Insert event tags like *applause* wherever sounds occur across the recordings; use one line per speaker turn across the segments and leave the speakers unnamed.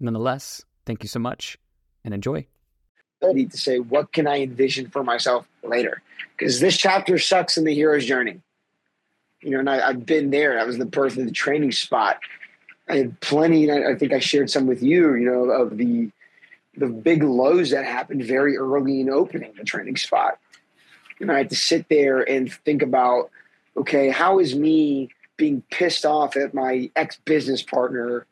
Nonetheless, thank you so much and enjoy.
I need to say, what can I envision for myself later? Because this chapter sucks in the hero's journey. You know, and I, have been there. I was the person, of the training spot. I had plenty, I think I shared some with you, you know, of the the big lows that happened very early in opening the training spot. And I had to sit there and think about, okay, how is me being pissed off at my ex business partner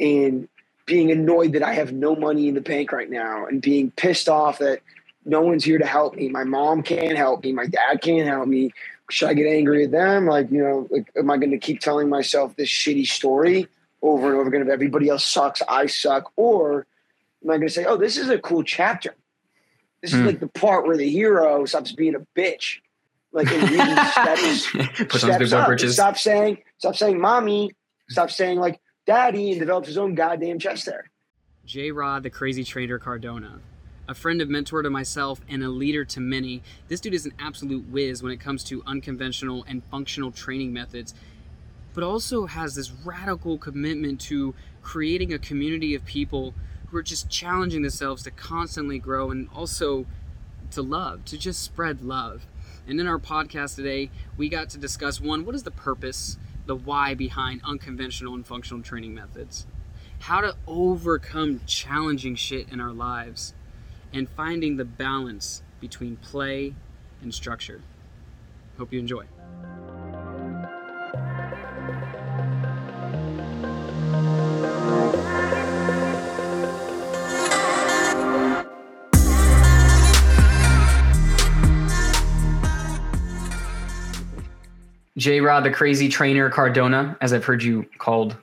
and being annoyed that I have no money in the bank right now and being pissed off that no one's here to help me. My mom can't help me. My dad can't help me. Should I get angry at them? Like, you know, like, am I going to keep telling myself this shitty story over and over again of everybody else sucks, I suck? Or am I going to say, oh, this is a cool chapter? This mm. is hmm. like the part where the hero stops being a bitch. Like, and really *laughs* steps, steps up. Stop saying, stop saying, mommy. Stop saying, like, daddy and developed his own goddamn chest there.
J Rod, the crazy trainer Cardona. A friend and mentor to myself and a leader to many, this dude is an absolute whiz when it comes to unconventional and functional training methods, but also has this radical commitment to creating a community of people who are just challenging themselves to constantly grow and also to love, to just spread love. And in our podcast today, we got to discuss one, what is the purpose the why behind unconventional and functional training methods, how to overcome challenging shit in our lives, and finding the balance between play and structure. Hope you enjoy. J Rod, the crazy trainer Cardona, as I've heard you called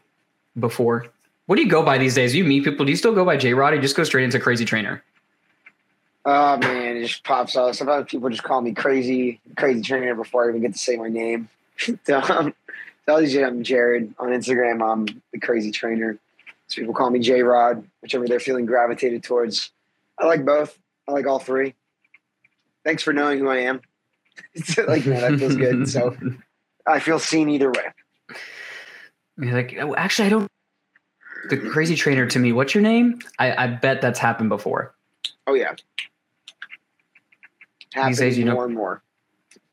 before. What do you go by these days? You meet people. Do you still go by J Rod or you just go straight into crazy trainer?
Oh man, it just pops out. Sometimes people just call me crazy, crazy trainer before I even get to say my name. *laughs* so, um, you I'm Jared on Instagram. I'm the crazy trainer. So people call me J Rod, whichever they're feeling gravitated towards. I like both. I like all three. Thanks for knowing who I am. *laughs* like man, that feels good. So *laughs* I feel seen either way.
You're like, oh, actually, I don't. The crazy trainer to me. What's your name? I, I bet that's happened before.
Oh yeah. Happens these days, you know, more and more.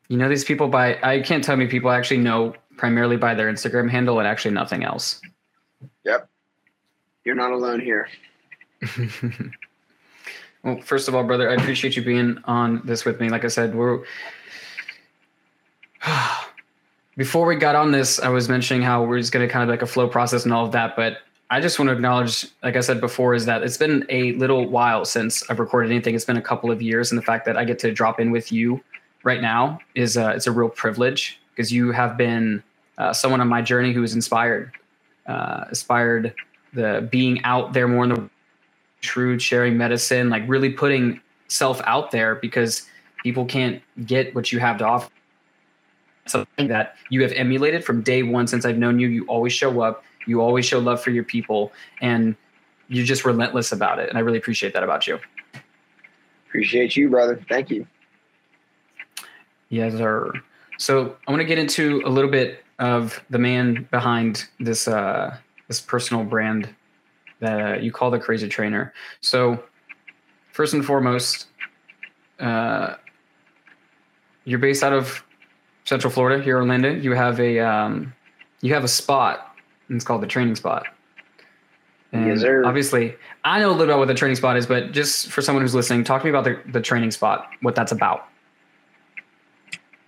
You know these people by I can't tell me people actually know primarily by their Instagram handle and actually nothing else.
Yep. You're not alone here. *laughs*
well, first of all, brother, I appreciate you being on this with me. Like I said, we're *sighs* before we got on this, I was mentioning how we're just going to kind of like a flow process and all of that. But I just want to acknowledge, like I said before, is that it's been a little while since I've recorded anything. It's been a couple of years, and the fact that I get to drop in with you right now is uh, it's a real privilege because you have been uh, someone on my journey who has inspired, uh, inspired the being out there more in the truth, sharing medicine, like really putting self out there because people can't get what you have to offer something that you have emulated from day one since I've known you. You always show up, you always show love for your people, and you're just relentless about it. And I really appreciate that about you.
Appreciate you, brother. Thank you.
Yes, sir. So I want to get into a little bit of the man behind this uh, this personal brand that uh, you call the Crazy Trainer. So first and foremost, uh, you're based out of Central Florida, here in Orlando, you have a um, you have a spot. And it's called the training spot. And yes, sir. obviously, I know a little bit about what the training spot is, but just for someone who's listening, talk to me about the, the training spot, what that's about.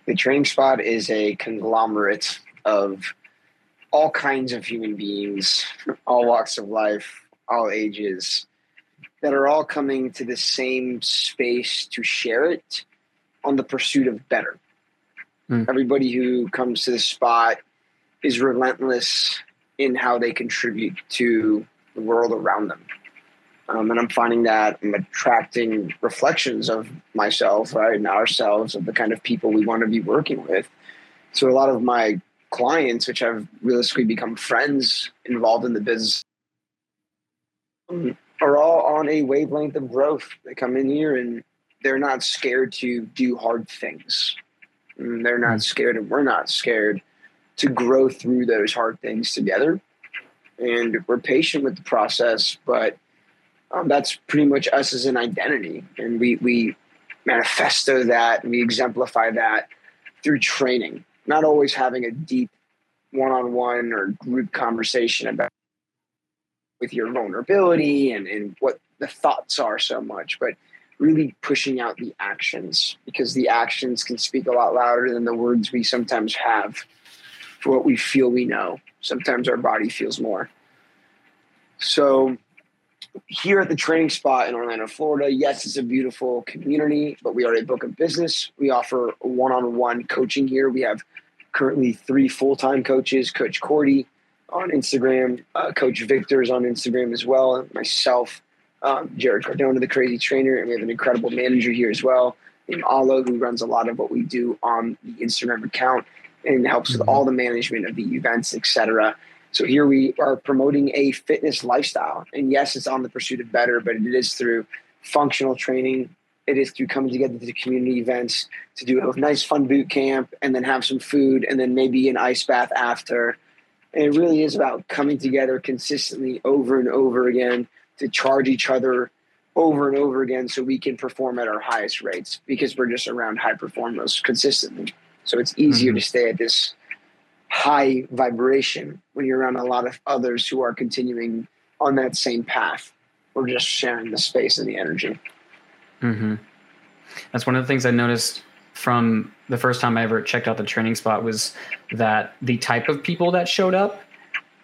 The training spot is a conglomerate of all kinds of human beings, all walks of life, all ages, that are all coming to the same space to share it on the pursuit of better. Mm. Everybody who comes to the spot is relentless in how they contribute to the world around them. Um, and I'm finding that I'm attracting reflections of myself, right, and ourselves, of the kind of people we want to be working with. So a lot of my clients, which have realistically become friends involved in the business, um, are all on a wavelength of growth. They come in here and they're not scared to do hard things. And they're not hmm. scared, and we're not scared to grow through those hard things together. And we're patient with the process, but um, that's pretty much us as an identity. And we, we manifesto that, we exemplify that through training, not always having a deep one on one or group conversation about with your vulnerability and, and what the thoughts are so much, but really pushing out the actions because the actions can speak a lot louder than the words we sometimes have for what we feel we know. Sometimes our body feels more. So, here at the training spot in Orlando, Florida, yes, it's a beautiful community, but we are a book of business. We offer one on one coaching here. We have currently three full time coaches Coach Cordy on Instagram, uh, Coach Victor's on Instagram as well, myself um, Jared Cardona, the crazy trainer, and we have an incredible manager here as well, named Alo, who runs a lot of what we do on the Instagram account and helps with mm-hmm. all the management of the events, etc. So here we are promoting a fitness lifestyle, and yes, it's on the pursuit of better, but it is through functional training. It is through coming together to community events to do a nice fun boot camp, and then have some food, and then maybe an ice bath after. And it really is about coming together consistently over and over again to charge each other over and over again so we can perform at our highest rates because we're just around high performers consistently. So it's easier mm-hmm. to stay at this high vibration when you're around a lot of others who are continuing on that same path. We're just sharing the space and the energy.
Mm-hmm. That's one of the things I noticed from the first time I ever checked out the training spot was that the type of people that showed up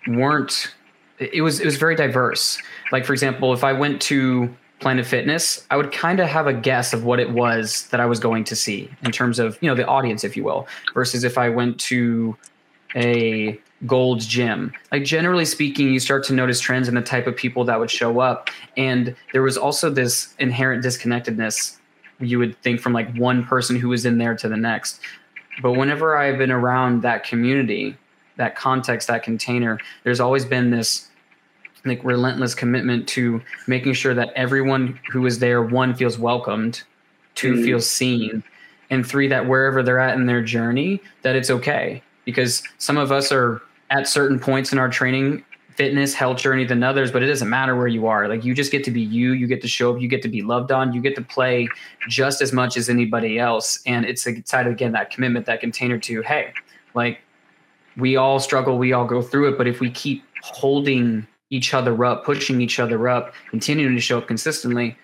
weren't it was it was very diverse. Like for example, if I went to Planet Fitness, I would kind of have a guess of what it was that I was going to see in terms of you know the audience, if you will, versus if I went to a Gold's Gym. Like generally speaking, you start to notice trends in the type of people that would show up, and there was also this inherent disconnectedness. You would think from like one person who was in there to the next. But whenever I've been around that community, that context, that container, there's always been this like relentless commitment to making sure that everyone who is there, one feels welcomed, 2 mm feels seen, and three that wherever they're at in their journey, that it's okay. Because some of us are at certain points in our training fitness health journey than others but it doesn't matter where you are. Like you just get to be you you get to show up you get to be loved on you get to play just as much as anybody else. And it's excited again that commitment that container to hey like we all struggle, we all go through it. But if we keep holding each other up, pushing each other up, continuing to show up consistently,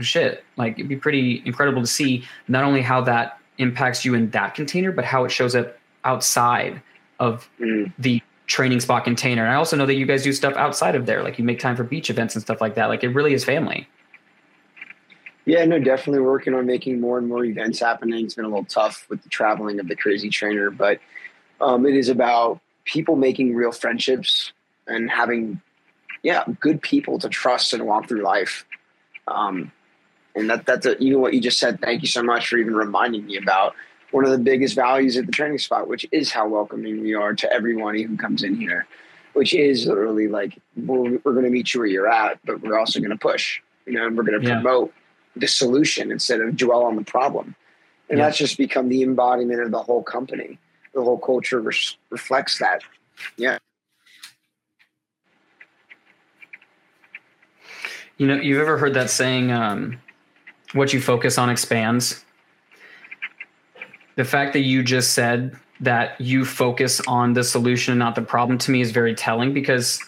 shit, like it'd be pretty incredible to see not only how that impacts you in that container, but how it shows up outside of mm. the training spot container. And I also know that you guys do stuff outside of there, like you make time for beach events and stuff like that. Like it really is family.
Yeah, no, definitely working on making more and more events happening. It's been a little tough with the traveling of the crazy trainer, but um, it is about people making real friendships and having, yeah, good people to trust and walk through life. Um, and that that's a, you know what you just said. Thank you so much for even reminding me about one of the biggest values at the training spot, which is how welcoming we are to everyone who comes in here. Which is literally like we're, we're going to meet you where you're at, but we're also going to push. You know, and we're going to yeah. promote the solution instead of dwell on the problem. And yeah. that's just become the embodiment of the whole company the whole culture res- reflects that. Yeah.
You know, you've ever heard that saying, um, what you focus on expands? The fact that you just said that you focus on the solution and not the problem to me is very telling because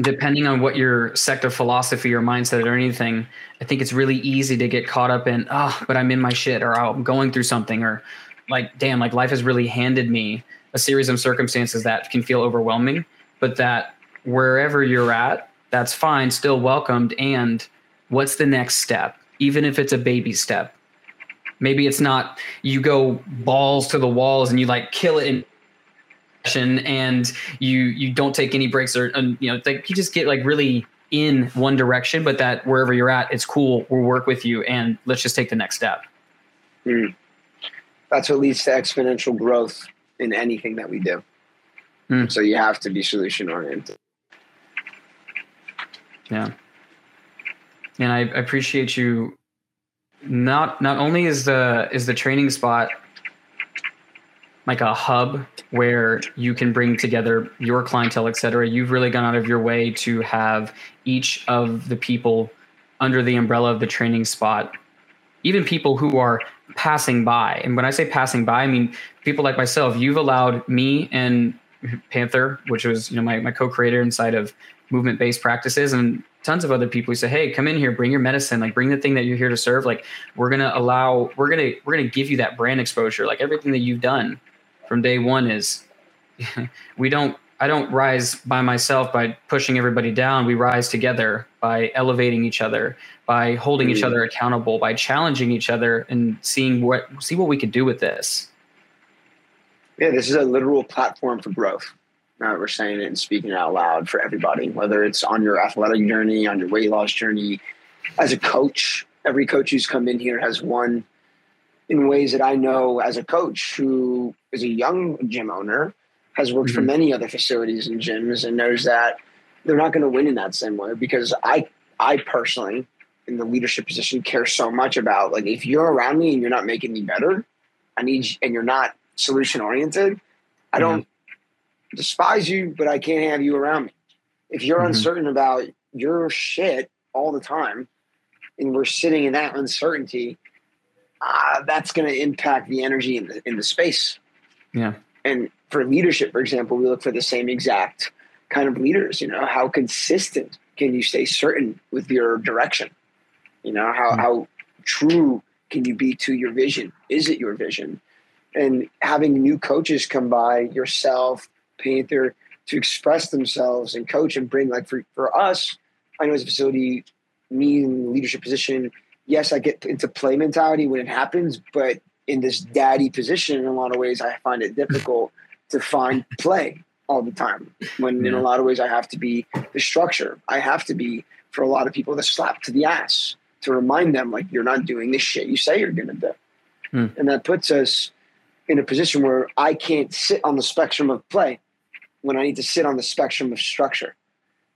depending on what your sect of philosophy or mindset or anything, I think it's really easy to get caught up in, oh, but I'm in my shit or I'm going through something or like damn like life has really handed me a series of circumstances that can feel overwhelming but that wherever you're at that's fine still welcomed and what's the next step? Even if it's a baby step. Maybe it's not you go balls to the walls and you like kill it and and you you don't take any breaks or and, you know like you just get like really in one direction but that wherever you're at it's cool we'll work with you and let's just take the next step.
Mm. That's what leads to exponential growth in anything that we do mm. so you have to be solution oriented
yeah and I, I appreciate you not not only is the is the training spot like a hub where you can bring together your clientele, et cetera. You've really gone out of your way to have each of the people under the umbrella of the training spot, even people who are passing by. And when I say passing by, I mean people like myself. You've allowed me and Panther, which was you know my, my co-creator inside of movement based practices, and tons of other people who say, "Hey, come in here, bring your medicine, like bring the thing that you're here to serve. Like we're gonna allow, we're gonna we're gonna give you that brand exposure, like everything that you've done." from day one is *laughs* we don't I don't rise by myself by pushing everybody down. We rise together by elevating each other, by holding mm-hmm. each other accountable, by challenging each other and seeing what see what we could do with this.
Yeah, this is a literal platform for growth. Now we're saying it and speaking it out loud for everybody, whether it's on your athletic journey, on your weight loss journey, as a coach. Every coach who's come in here has one in ways that I know as a coach who is a young gym owner, has worked mm-hmm. for many other facilities and gyms, and knows that they're not going to win in that same way because I, I personally, in the leadership position, care so much about like if you're around me and you're not making me better, I need and you're not solution oriented. I mm-hmm. don't despise you, but I can't have you around me. If you're mm-hmm. uncertain about your shit all the time, and we're sitting in that uncertainty, uh, that's going to impact the energy in the in the space.
Yeah.
And for leadership, for example, we look for the same exact kind of leaders. You know, how consistent can you stay certain with your direction? You know, how mm-hmm. how true can you be to your vision? Is it your vision? And having new coaches come by, yourself, Panther, to express themselves and coach and bring like for, for us, I know as a facility, me in leadership position, yes, I get into play mentality when it happens, but in this daddy position, in a lot of ways, I find it difficult to find play all the time. When yeah. in a lot of ways, I have to be the structure. I have to be for a lot of people the slap to the ass to remind them like you're not doing this shit you say you're going to do, hmm. and that puts us in a position where I can't sit on the spectrum of play when I need to sit on the spectrum of structure.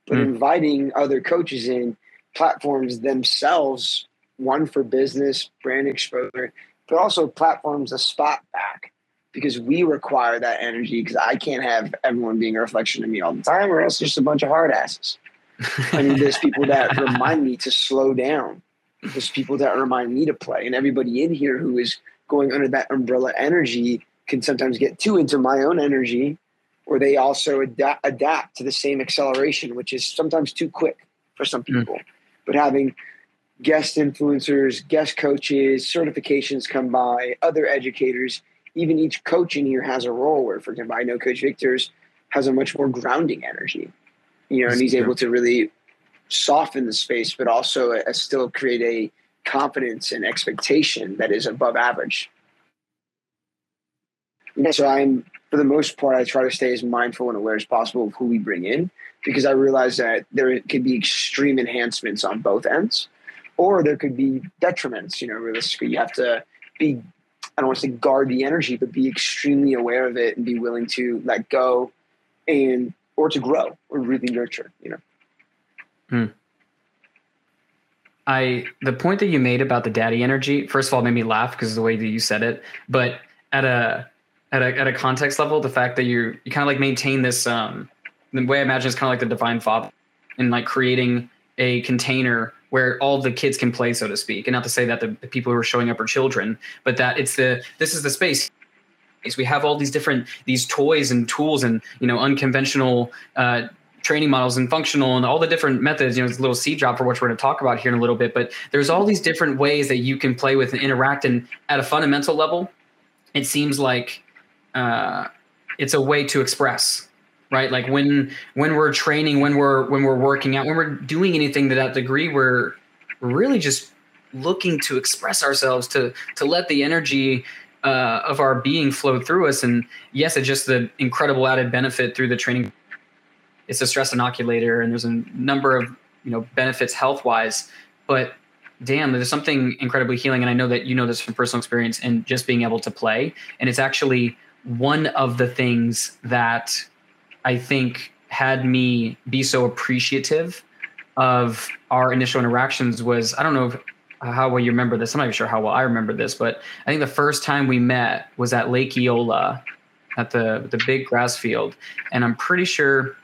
But hmm. inviting other coaches in platforms themselves one for business, brand exposure, but also platforms a spot back because we require that energy because I can't have everyone being a reflection of me all the time or else just a bunch of hard asses. I need there's people that *laughs* remind me to slow down. There's people that remind me to play. And everybody in here who is going under that umbrella energy can sometimes get too into my own energy or they also adapt, adapt to the same acceleration, which is sometimes too quick for some hmm. people. Mm. But having guest influencers, guest coaches, certifications come by, other educators. Even each coach in here has a role where, for example, I know Coach Victor's has a much more grounding energy, you know, and he's able to really soften the space, but also uh, still create a confidence and expectation that is above average. And so I'm, for the most part, I try to stay as mindful and aware as possible of who we bring in because I realize that there could be extreme enhancements on both ends or there could be detriments. You know, realistically, you have to be I don't want to say guard the energy, but be extremely aware of it and be willing to let go and or to grow or really nurture. You know.
Hmm. I the point that you made about the daddy energy, first of all, made me laugh because of the way that you said it. But at a at a at a context level, the fact that you you kind of like maintain this um the way I imagine is kind of like the divine father and like creating a container where all the kids can play, so to speak. And not to say that the, the people who are showing up are children, but that it's the this is the space we have all these different these toys and tools and you know unconventional uh, training models and functional and all the different methods you know it's a little seed drop for which we're going to talk about here in a little bit but there's all these different ways that you can play with and interact and at a fundamental level it seems like uh, it's a way to express right like when when we're training when we're when we're working out when we're doing anything to that degree we're really just looking to express ourselves to to let the energy uh, of our being flow through us. And yes, it's just the incredible added benefit through the training. It's a stress inoculator, and there's a number of you know benefits health wise. But damn, there's something incredibly healing, and I know that you know this from personal experience and just being able to play. And it's actually one of the things that I think had me be so appreciative of our initial interactions was I don't know if, uh, how well you remember this. I'm not even sure how well I remember this, but I think the first time we met was at Lake Eola at the the big grass field, and I'm pretty sure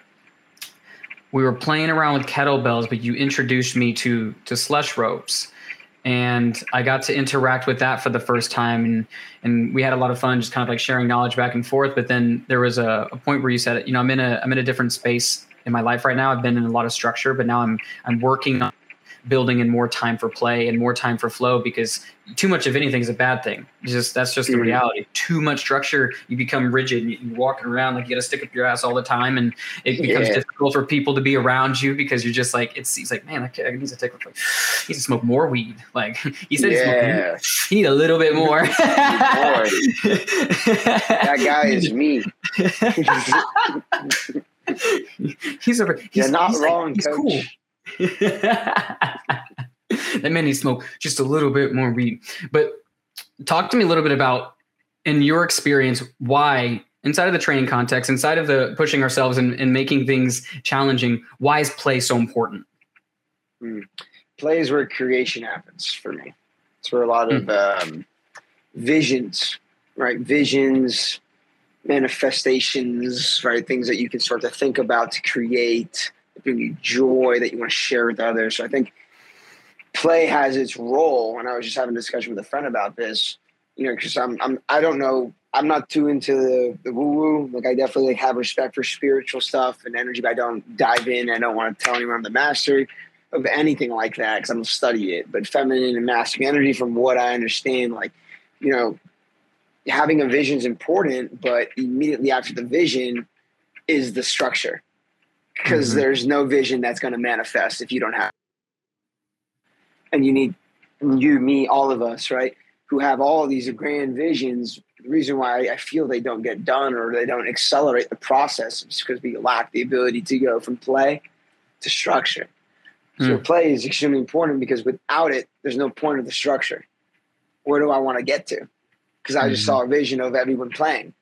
we were playing around with kettlebells, but you introduced me to to slush ropes. And I got to interact with that for the first time, and and we had a lot of fun, just kind of like sharing knowledge back and forth. But then there was a, a point where you said, you know, I'm in a I'm in a different space in my life right now. I've been in a lot of structure, but now I'm I'm working on building in more time for play and more time for flow because too much of anything is a bad thing. It's just that's just the mm-hmm. reality. Too much structure, you become rigid. You, are walking around like you got to stick up your ass all the time, and it becomes yeah. difficult for people to be around you because you're just like it's. He's like, man, that kid needs to take like, he needs to smoke more weed. *laughs* Like he said, yeah. he need a little bit more. *laughs*
that guy is me. *laughs*
he's a
he's, You're not he's wrong, like, coach. Cool. *laughs*
that man needs smoke just a little bit more weed. But talk to me a little bit about, in your experience, why inside of the training context, inside of the pushing ourselves and, and making things challenging, why is play so important?
Mm. Play is where creation happens for me. It's where a lot of mm. um, visions, right? Visions, manifestations, right? Things that you can start to think about to create bring you joy that you want to share with others. So I think play has its role. And I was just having a discussion with a friend about this, you know, because I'm, I'm, I don't know, I'm not too into the, the woo woo. Like I definitely like, have respect for spiritual stuff and energy, but I don't dive in. I don't want to tell anyone I'm the master of anything like that because I don't study it. But feminine and masculine energy, from what I understand, like, you know, having a vision is important, but immediately after the vision is the structure because mm-hmm. there's no vision that's going to manifest if you don't have and you need you me all of us right who have all these grand visions the reason why i feel they don't get done or they don't accelerate the process is because we lack the ability to go from play to structure mm. so play is extremely important because without it there's no point of the structure where do i want to get to because i just mm-hmm. saw a vision of everyone playing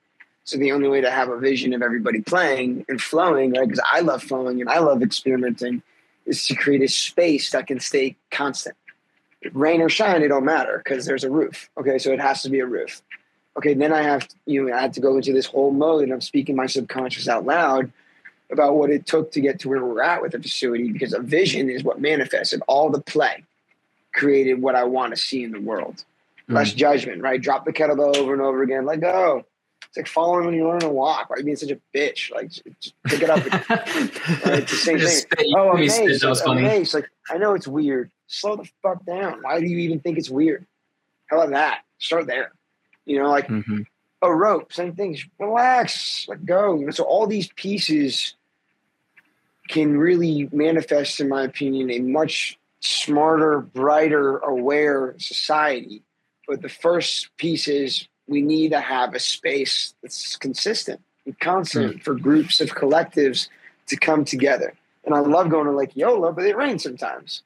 so the only way to have a vision of everybody playing and flowing, right? Because I love flowing and I love experimenting, is to create a space that can stay constant. Rain or shine, it don't matter because there's a roof. Okay, so it has to be a roof. Okay, then I have to, you know I had to go into this whole mode and I'm speaking my subconscious out loud about what it took to get to where we're at with the facility because a vision is what manifested all the play created what I want to see in the world. Mm. Less judgment, right? Drop the kettlebell over and over again. Let go it's like following when you learn to walk. Why are you being such a bitch? Like, just pick it up. *laughs* right? It's the same thing. Oh, amazed. I'm amazed. Like, I know it's weird. Slow the fuck down. Why do you even think it's weird? How about that? Start there. You know, like mm-hmm. a rope, same thing. Just relax, let go. You know, so all these pieces can really manifest, in my opinion, a much smarter, brighter, aware society. But the first piece is we need to have a space that's consistent and constant mm. for groups of collectives to come together. And I love going to Lake Eola, but it rains sometimes.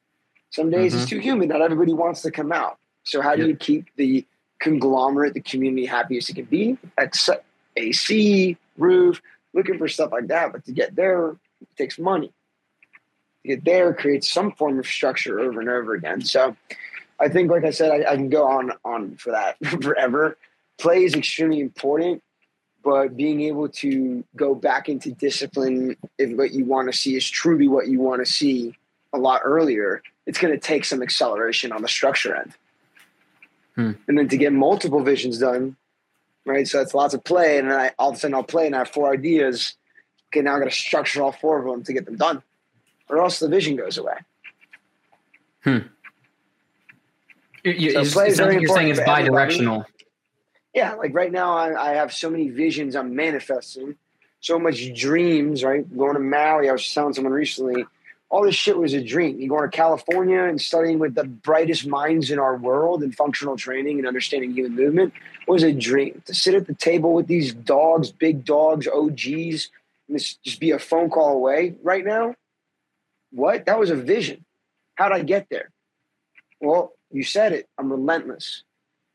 Some days mm-hmm. it's too humid. Not everybody wants to come out. So how do you keep the conglomerate, the community happy as it can be? Except AC, roof, looking for stuff like that. But to get there, it takes money. To get there creates some form of structure over and over again. So I think, like I said, I, I can go on on for that *laughs* forever play is extremely important, but being able to go back into discipline if what you want to see is truly what you want to see a lot earlier, it's going to take some acceleration on the structure end. Hmm. And then to get multiple visions done, right? So that's lots of play. And then I, all of a sudden I'll play and I have four ideas. Okay, now I got to structure all four of them to get them done, or else the vision goes away.
Hmm. You, so it's, you're saying it's bi-directional
yeah, like right now, I, I have so many visions I'm manifesting, so much dreams, right? Going to Maui, I was telling someone recently, all this shit was a dream. You going to California and studying with the brightest minds in our world in functional training and understanding human movement was a dream. To sit at the table with these dogs, big dogs, OGs, and this just be a phone call away right now. What? That was a vision. How'd I get there? Well, you said it. I'm relentless.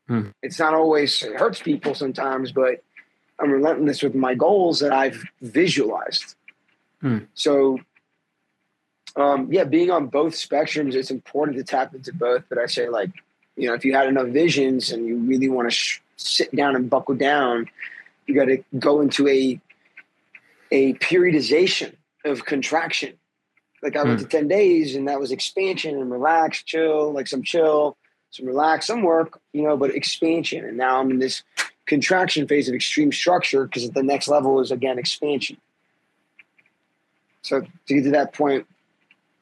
Hmm. It's not always, it hurts people sometimes, but I'm relentless with my goals that I've visualized. Hmm. So um, yeah, being on both spectrums, it's important to tap into both. But I say, like, you know, if you had enough visions and you really want to sh- sit down and buckle down, you got to go into a a periodization of contraction. Like I went hmm. to ten days, and that was expansion and relax, chill, like some chill, some relax, some work, you know, but expansion. And now I'm in this contraction phase of extreme structure because the next level is again expansion. So to get to that point,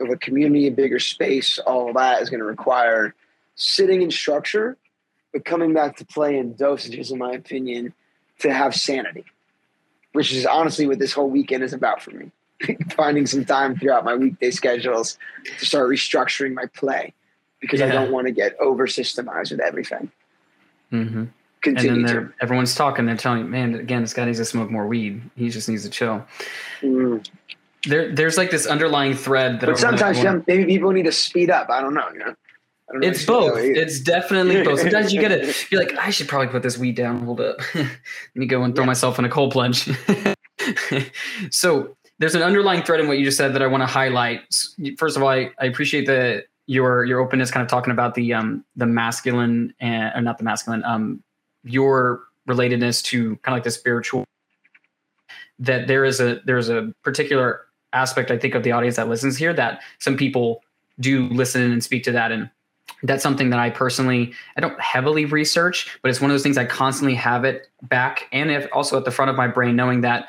of a community, a bigger space, all of that is going to require sitting in structure, but coming back to play in dosages, in my opinion, to have sanity, which is honestly what this whole weekend is about for me. *laughs* Finding some time throughout my weekday schedules to start restructuring my play because yeah. I don't want to get over systemized with everything.
Mm-hmm. Continue and then everyone's talking. They're telling you, man, again, this guy needs to smoke more weed. He just needs to chill. Mm there, there's like this underlying thread that.
But sometimes maybe people need to speed up. I don't know. You know.
It's both. It's definitely *laughs* both. Sometimes you gotta be like, I should probably put this weed down. Hold up. *laughs* Let me go and throw yeah. myself in a cold plunge. *laughs* so there's an underlying thread in what you just said that I want to highlight. First of all, I, I appreciate the your your openness, kind of talking about the um the masculine and or not the masculine um your relatedness to kind of like the spiritual. That there is a there's a particular aspect I think of the audience that listens here that some people do listen and speak to that and that's something that I personally I don't heavily research, but it's one of those things I constantly have it back and if also at the front of my brain, knowing that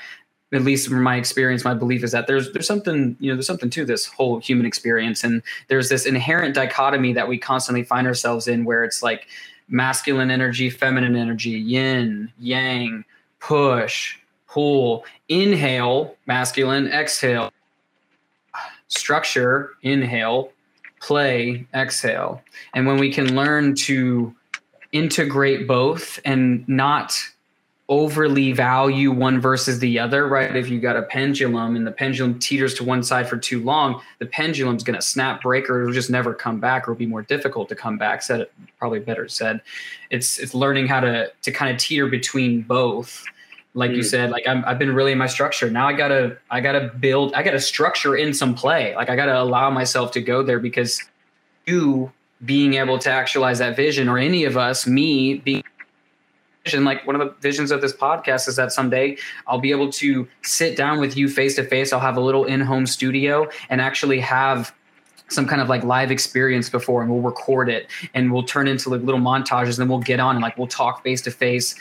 at least from my experience, my belief is that there's there's something you know there's something to this whole human experience, and there's this inherent dichotomy that we constantly find ourselves in, where it's like masculine energy, feminine energy, yin, yang, push, pull, inhale, masculine, exhale, structure, inhale, play, exhale. And when we can learn to integrate both and not overly value one versus the other, right? If you got a pendulum and the pendulum teeters to one side for too long, the pendulum's going to snap, break, or it'll just never come back, or it'll be more difficult to come back. Said probably better said. It's it's learning how to to kind of teeter between both like mm. you said like I'm, i have been really in my structure now i gotta i gotta build i gotta structure in some play like i gotta allow myself to go there because you being able to actualize that vision or any of us me being vision like one of the visions of this podcast is that someday i'll be able to sit down with you face to face i'll have a little in-home studio and actually have some kind of like live experience before and we'll record it and we'll turn into like little montages and then we'll get on and like we'll talk face to face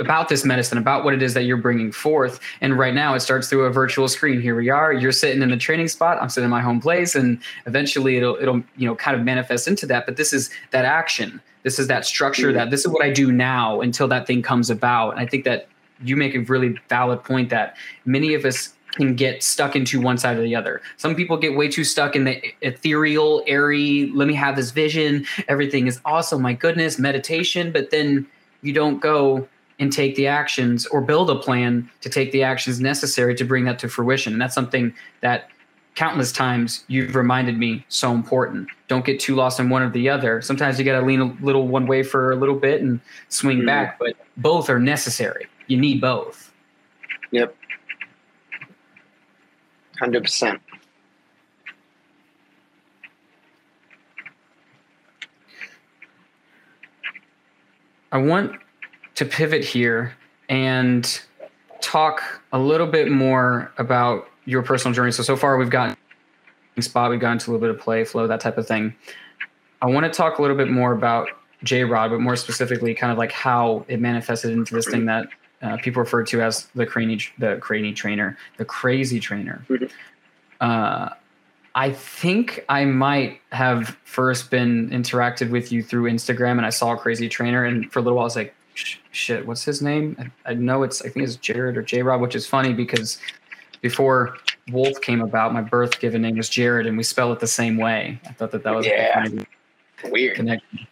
about this medicine, about what it is that you're bringing forth. And right now, it starts through a virtual screen. Here we are. You're sitting in the training spot. I'm sitting in my home place, and eventually, it'll it'll you know kind of manifest into that. But this is that action. This is that structure. Mm-hmm. That this is what I do now until that thing comes about. And I think that you make a really valid point that many of us can get stuck into one side or the other. Some people get way too stuck in the ethereal, airy, let me have this vision. Everything is awesome. My goodness, meditation. But then you don't go, and take the actions or build a plan to take the actions necessary to bring that to fruition. And that's something that countless times you've reminded me so important. Don't get too lost in one or the other. Sometimes you got to lean a little one way for a little bit and swing mm-hmm. back, but both are necessary. You need both.
Yep. 100%.
I want to pivot here and talk a little bit more about your personal journey. So so far we've gotten spot, we've gotten to a little bit of play, flow, that type of thing. I want to talk a little bit more about J Rod, but more specifically, kind of like how it manifested into this thing that uh, people refer to as the crazy, the crazy trainer, the crazy trainer. Mm-hmm. Uh, I think I might have first been interacted with you through Instagram, and I saw a crazy trainer, and for a little while I was like, shit, what's his name? I, I know it's I think it's Jared or J Rod, which is funny because before Wolf came about, my birth given name was Jared, and we spell it the same way. I thought that that was
yeah. Kind of weird
connection.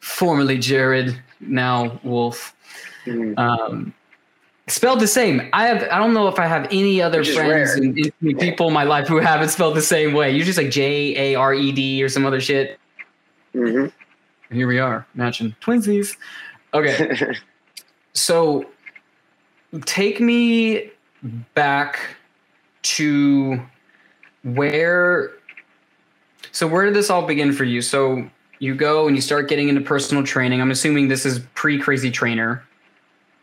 Formerly Jared, now Wolf. Mm-hmm. Um, spelled the same. I have. I don't know if I have any other friends and, and people in my life who have it spelled the same way. Usually, like J A R E D or some other shit.
Mm-hmm.
Here we are, matching twinsies. Okay, *laughs* so take me back to where. So where did this all begin for you? So you go and you start getting into personal training. I'm assuming this is pre Crazy Trainer,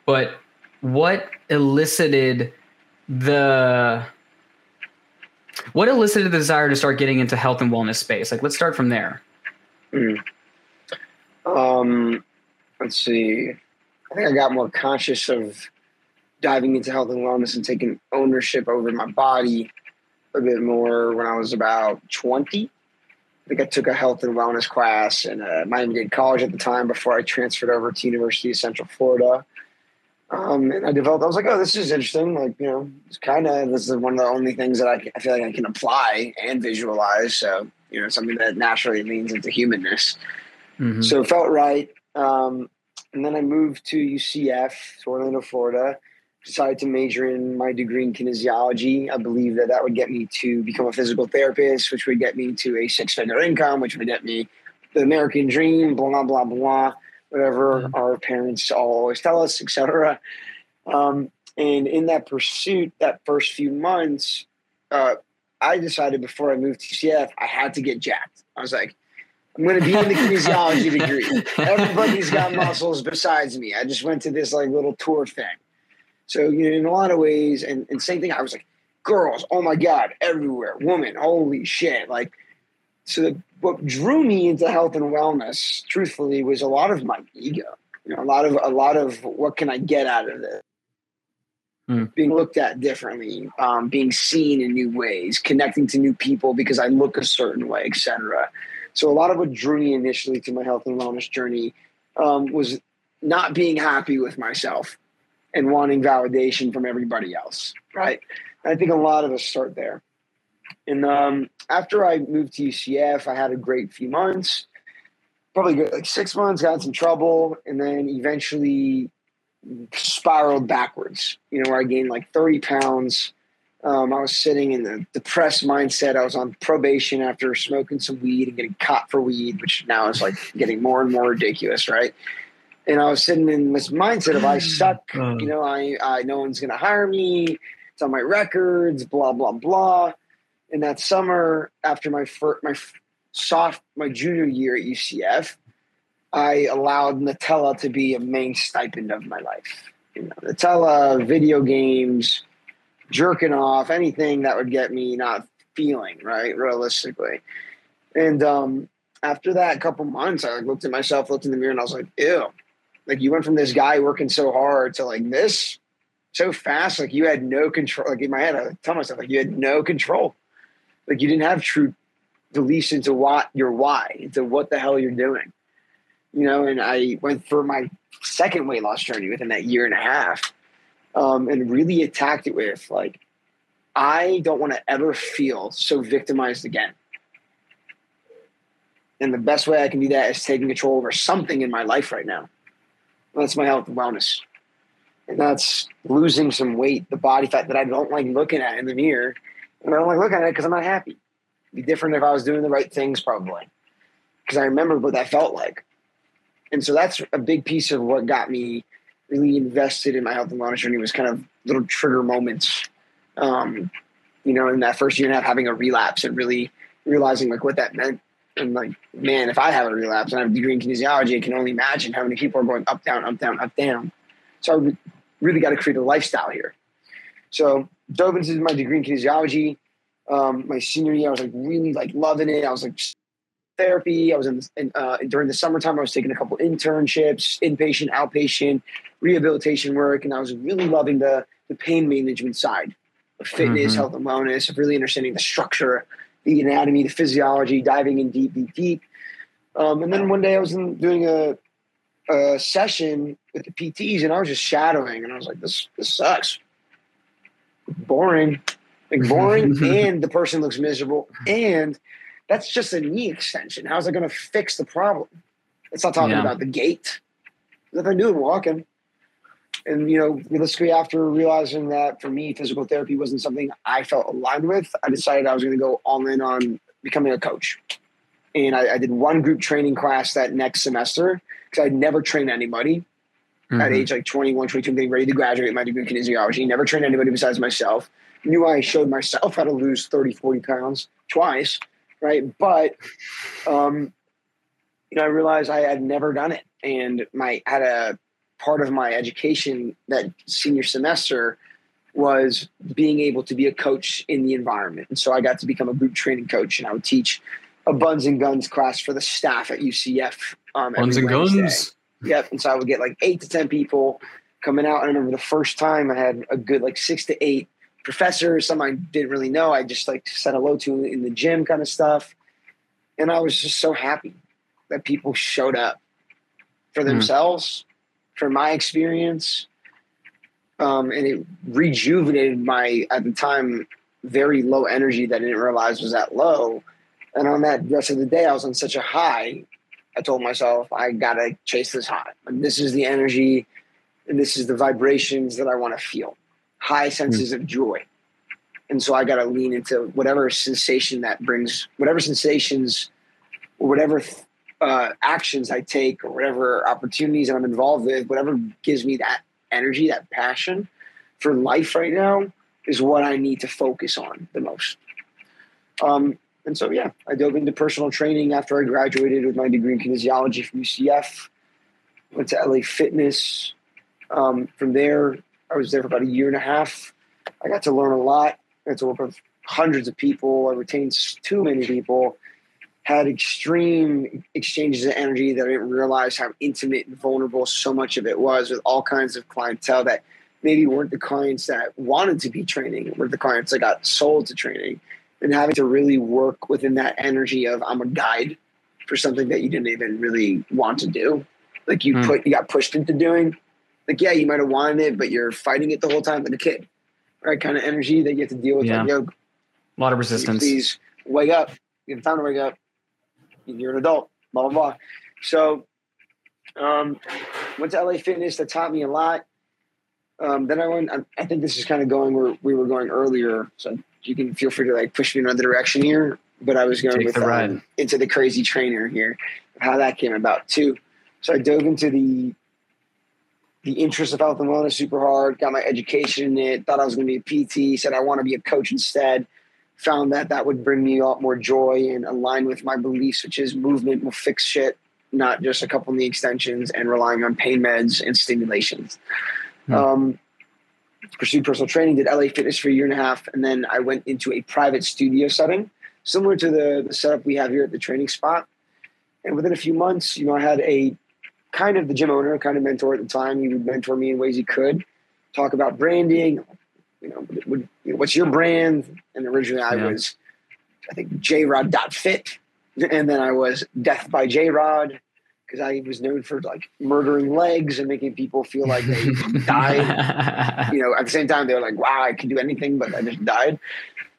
but what elicited the what elicited the desire to start getting into health and wellness space? Like, let's start from there.
Mm. Um, let's see. I think I got more conscious of diving into health and wellness and taking ownership over my body a bit more when I was about 20. I think I took a health and wellness class in uh, Miami Dade College at the time before I transferred over to University of Central Florida. Um, and I developed, I was like, oh, this is interesting. Like, you know, it's kind of, this is one of the only things that I, I feel like I can apply and visualize. So, you know, something that naturally leans into humanness. Mm-hmm. So it felt right. Um, and then I moved to UCF, to Orlando, Florida, decided to major in my degree in kinesiology. I believe that that would get me to become a physical therapist, which would get me to a six figure income, which would get me the American dream, blah, blah, blah whatever mm-hmm. our parents always tell us, etc. Um, and in that pursuit, that first few months, uh, I decided before I moved to CF, I had to get jacked. I was like, I'm going to be in the kinesiology degree. *laughs* Everybody's got muscles besides me. I just went to this like little tour thing. So, you know, in a lot of ways, and, and same thing, I was like, girls, oh my God, everywhere, woman, holy shit. Like, so the, what drew me into health and wellness, truthfully, was a lot of my ego. You know, a lot of a lot of what can I get out of this? Mm. Being looked at differently, um, being seen in new ways, connecting to new people because I look a certain way, etc. So a lot of what drew me initially to my health and wellness journey um, was not being happy with myself and wanting validation from everybody else. Right. I think a lot of us start there. And um, after I moved to UCF, I had a great few months, probably like six months, got in some trouble, and then eventually spiraled backwards, you know, where I gained like 30 pounds. Um, I was sitting in the depressed mindset. I was on probation after smoking some weed and getting caught for weed, which now is like getting more and more ridiculous, right? And I was sitting in this mindset of I *sighs* suck, you know, I, I no one's gonna hire me. It's on my records, blah blah blah in that summer after my first, my soft my junior year at UCF, I allowed Nutella to be a main stipend of my life. You know, Nutella, video games, jerking off, anything that would get me not feeling right, realistically. And um, after that, couple months, I like, looked at myself, looked in the mirror, and I was like, "Ew!" Like you went from this guy working so hard to like this so fast. Like you had no control. Like in my head, I tell myself like you had no control like you didn't have true beliefs into what your why, into what the hell you're doing. You know, and I went for my second weight loss journey within that year and a half. Um, and really attacked it with like, I don't want to ever feel so victimized again. And the best way I can do that is taking control over something in my life right now. That's my health and wellness. And that's losing some weight, the body fat that I don't like looking at in the mirror and I don't like looking at it because I'm not happy. It'd be different if I was doing the right things, probably, because I remember what that felt like. And so that's a big piece of what got me really invested in my health and wellness journey was kind of little trigger moments. Um, you know, in that first year and a half, having a relapse and really realizing like what that meant. And like, man, if I have a relapse and I have a degree in kinesiology, I can only imagine how many people are going up, down, up, down, up, down. So I really got to create a lifestyle here. So dove into my degree in kinesiology. Um, my senior year, I was like really like loving it. I was like therapy. I was in, in uh, during the summertime. I was taking a couple internships, inpatient, outpatient, rehabilitation work, and I was really loving the the pain management side of fitness, mm-hmm. health, and wellness. Of really understanding the structure, the anatomy, the physiology, diving in deep, deep, deep. Um, and then one day I was in, doing a, a session with the PTs, and I was just shadowing, and I was like, "This this sucks." boring. like boring, *laughs* and the person looks miserable, and that's just a knee extension. How's it going to fix the problem? It's not talking yeah. about the gait. Nothing doing walking. And you know, realistically, after realizing that for me, physical therapy wasn't something I felt aligned with, I decided I was going to go all in on becoming a coach. And I, I did one group training class that next semester because I'd never trained anybody mm-hmm. at age like 21, 22, getting ready to graduate my degree in kinesiology. Never trained anybody besides myself. Knew I showed myself how to lose 30, 40 pounds twice, right? But, um, you know, I realized I had never done it. And my had a part of my education that senior semester was being able to be a coach in the environment. And so I got to become a group training coach and I would teach a buns and guns class for the staff at UCF.
Um, buns and Wednesday. guns.
Yep. And so I would get like eight to 10 people coming out. I remember the first time I had a good like six to eight professors, some I didn't really know. I just like said hello to in the gym kind of stuff. And I was just so happy that people showed up for hmm. themselves, for my experience. Um, and it rejuvenated my, at the time, very low energy that I didn't realize was that low. And on that rest of the day, I was on such a high I told myself I gotta chase this high. And this is the energy, and this is the vibrations that I want to feel. High senses mm. of joy. And so I gotta lean into whatever sensation that brings, whatever sensations, or whatever uh, actions I take, or whatever opportunities that I'm involved with, whatever gives me that energy, that passion for life right now, is what I need to focus on the most. Um, and so, yeah, I dove into personal training after I graduated with my degree in kinesiology from UCF. Went to LA Fitness. Um, from there, I was there for about a year and a half. I got to learn a lot. I got to work with hundreds of people. I retained too many people. Had extreme exchanges of energy that I didn't realize how intimate and vulnerable so much of it was with all kinds of clientele that maybe weren't the clients that wanted to be training, were the clients that got sold to training and having to really work within that energy of I'm a guide for something that you didn't even really want to do. Like you mm. put you got pushed into doing. Like, yeah, you might have wanted it, but you're fighting it the whole time like a kid. Right? Kind of energy that you have to deal with. Yeah. Like, yo,
a lot of resistance.
Please wake up. You have time to wake up. You're an adult. Blah blah blah. So um went to LA Fitness that taught me a lot. Um, then I went. I, think this is kind of going where we were going earlier. So you can feel free to like push me in another direction here. But I was going Take with the um, into the crazy trainer here, how that came about too. So I dove into the the interest of health and wellness super hard. Got my education in it. Thought I was going to be a PT. Said I want to be a coach instead. Found that that would bring me a lot more joy and align with my beliefs, which is movement will fix shit, not just a couple knee extensions and relying on pain meds and stimulations. Hmm. Um, pursued personal training, did LA Fitness for a year and a half, and then I went into a private studio setting, similar to the, the setup we have here at the training spot. And within a few months, you know, I had a kind of the gym owner, kind of mentor at the time. He would mentor me in ways he could, talk about branding. You know, would, you know what's your brand? And originally I yeah. was, I think, J Rod Fit, and then I was Death by J Rod because I was known for like murdering legs and making people feel like they *laughs* died. *laughs* You know, at the same time, they were like, wow, I can do anything, but I just died.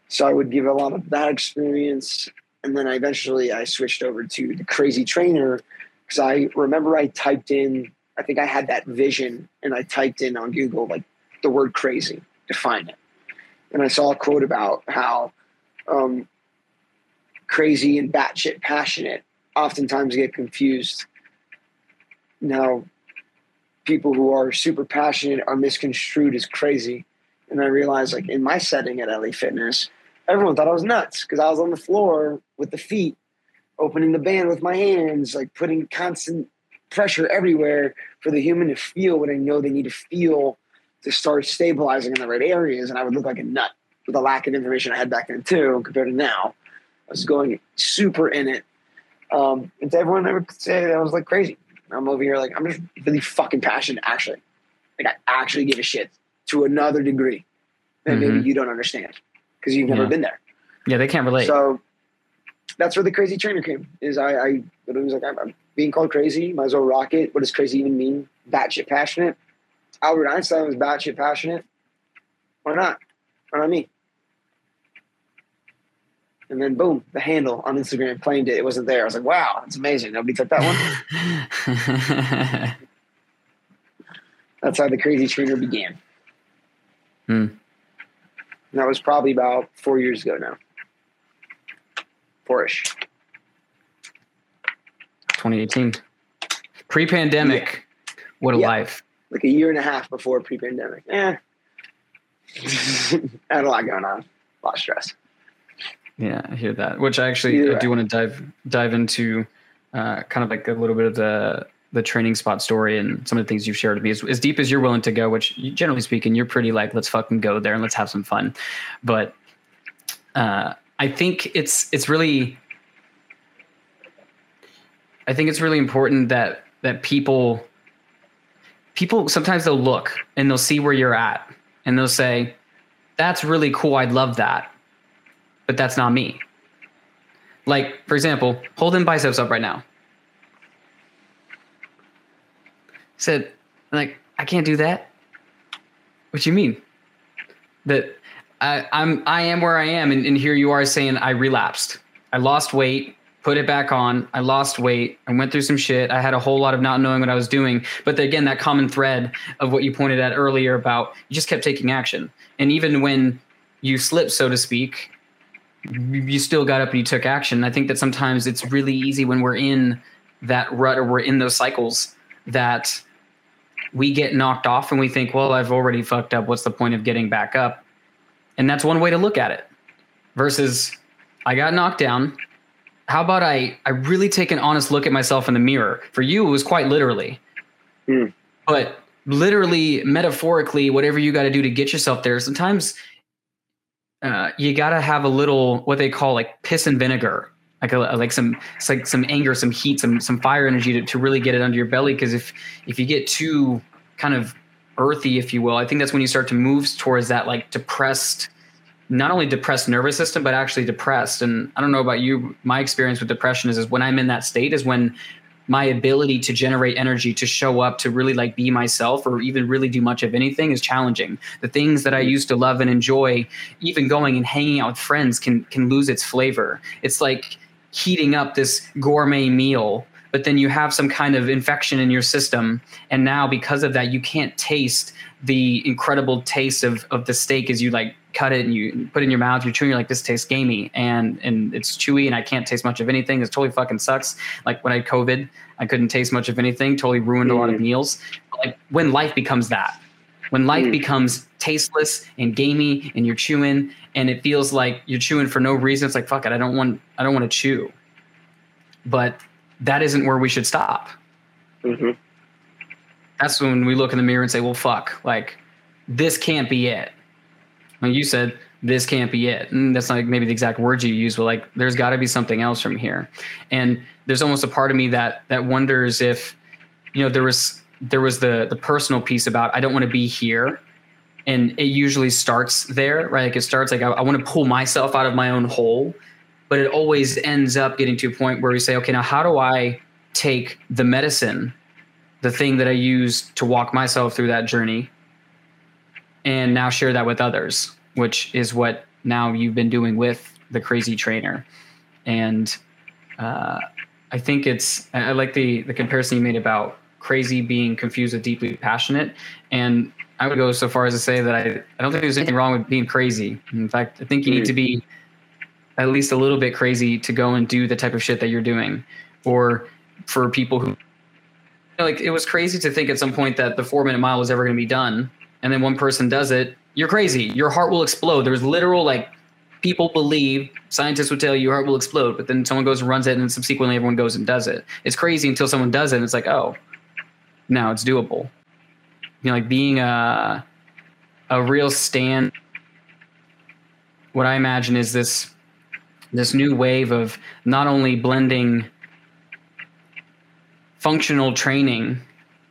So I would give a lot of that experience. And then I eventually I switched over to the crazy trainer because I remember I typed in, I think I had that vision and I typed in on Google like the word crazy, define it. And I saw a quote about how um, crazy and batshit passionate oftentimes get confused now people who are super passionate are misconstrued as crazy. And I realized, like in my setting at LA Fitness, everyone thought I was nuts because I was on the floor with the feet, opening the band with my hands, like putting constant pressure everywhere for the human to feel what I know they need to feel to start stabilizing in the right areas. And I would look like a nut with the lack of information I had back then too, compared to now. I was going super in it. Um, and to everyone, I would say that I was like crazy. I'm over here like I'm just really fucking passionate. Actually, like I actually give a shit to another degree that mm-hmm. maybe you don't understand because you've never
yeah.
been there.
Yeah, they can't relate.
So that's where the crazy trainer came. Is I, I it was like I'm, I'm, being called crazy. Might as well rock it. What does crazy even mean? Batshit passionate. Albert Einstein was batshit passionate. Why not? Why not me? And then boom, the handle on Instagram claimed it. It wasn't there. I was like, wow, that's amazing. Nobody took that one. *laughs* that's how the crazy trainer began.
Hmm.
And that was probably about four years ago now. Four-ish.
2018. Pre-pandemic. What a
Yeah.
life.
Like a year and a half before pre-pandemic. Yeah, I *laughs* had a lot going on. A lot of stress.
Yeah, I hear that. Which I actually
Either
I do
way.
want to dive dive into uh, kind of like a little bit of the the training spot story and some of the things you've shared with me. As, as deep as you're willing to go, which generally speaking, you're pretty like, let's fucking go there and let's have some fun. But uh, I think it's it's really I think it's really important that that people people sometimes they'll look and they'll see where you're at and they'll say, That's really cool. I'd love that. But that's not me. Like, for example, holding biceps up right now. Said, like, I can't do that. What you mean? That I, I'm I am where I am, and, and here you are saying I relapsed. I lost weight, put it back on. I lost weight. I went through some shit. I had a whole lot of not knowing what I was doing. But again, that common thread of what you pointed at earlier about you just kept taking action. And even when you slip, so to speak, you still got up and you took action. I think that sometimes it's really easy when we're in that rut or we're in those cycles that we get knocked off and we think, well, I've already fucked up. What's the point of getting back up? And that's one way to look at it. Versus, I got knocked down. How about I I really take an honest look at myself in the mirror? For you, it was quite literally.
Hmm.
But literally, metaphorically, whatever you got to do to get yourself there, sometimes uh, you got to have a little what they call like piss and vinegar, like a, like some it's like some anger, some heat, some some fire energy to, to really get it under your belly. Because if if you get too kind of earthy, if you will, I think that's when you start to move towards that like depressed, not only depressed nervous system, but actually depressed. And I don't know about you, my experience with depression is is when I'm in that state is when my ability to generate energy to show up to really like be myself or even really do much of anything is challenging. The things that i mm-hmm. used to love and enjoy even going and hanging out with friends can can lose its flavor. It's like heating up this gourmet meal but then you have some kind of infection in your system. And now because of that you can't taste the incredible taste of of the steak as you like cut it and you put it in your mouth you're chewing you're like this tastes gamey and and it's chewy and i can't taste much of anything. It totally fucking sucks. Like when i had covid i couldn't taste much of anything. Totally ruined a lot of
Mm.
meals. Like when life becomes that. When life
Mm.
becomes tasteless and gamey and you're chewing and it feels like you're chewing for no reason it's like fuck it i don't want i don't want to chew. But that isn't where we should stop.
Mm-hmm.
that's when we look in the mirror and say well fuck like this can't be it like you said this can't be it. And that's not like maybe the exact words you use but like there's got to be something else from here. And there's almost a part of me that that wonders if you know there was there was the the personal piece about i don't want to be here and it usually starts there right? Like it starts like i, I want to pull myself out of my own hole but it always ends up getting to a point where we say okay now how do i take the medicine the thing that i use to walk myself through that journey and now share that with others which is what now you've been doing with the crazy trainer. And uh, i think it's i like the the comparison you made about crazy being confused with deeply passionate. And i would go so far as to say that i, I don't think there's anything wrong with being crazy. In fact i think you need to be at least a little bit crazy to go and do the type of shit that you're doing. Or for people who like it was crazy to think at some point that the four minute mile was ever going to be done and then one person does it you're crazy. Your heart will explode. There's literal like people believe scientists would tell you your heart will explode but then someone goes and runs it and subsequently everyone goes and does it. It's crazy until someone does it and it's like oh now it's doable. You know like being a a real stand what i imagine is this this new wave of not only blending functional training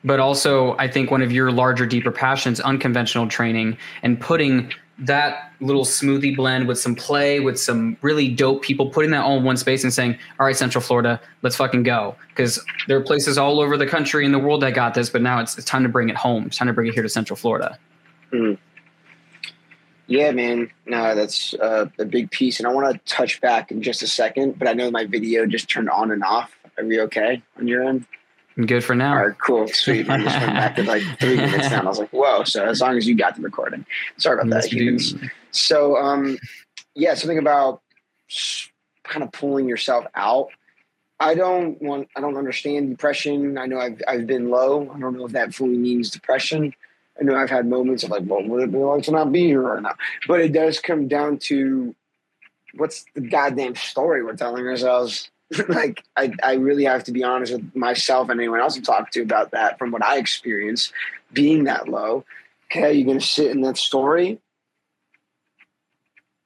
but also i think one of your larger deeper passions unconventional training and putting that little smoothie blend with some play with some really dope people putting that all in one space and saying all right central florida let's fucking go because there are places all over the country and the world that got this but now it's, it's time to bring it home it's time to bring it here to central florida
Yeah, man. No, that's uh, a big piece. And I want to touch back in just a second, but I know my video just turned on and off. Are we okay on your end?
I'm good for now.
All right, cool. Sweet. I just went back to like three *laughs* minutes now. I was like, whoa. So as long as you got the recording. Sorry about that, humans. So, um, yeah, something about kind of pulling yourself out. I don't want, I don't understand depression. I know I've, I've been low. I don't know if that fully means depression. I know I've had moments of like, what would it be like to not be here right now? But it does come down to what's the goddamn story we're telling ourselves. *laughs* like, I, I really have to be honest with myself and anyone else to talk to about that from what I experienced being that low. Okay, you're going to sit in that story.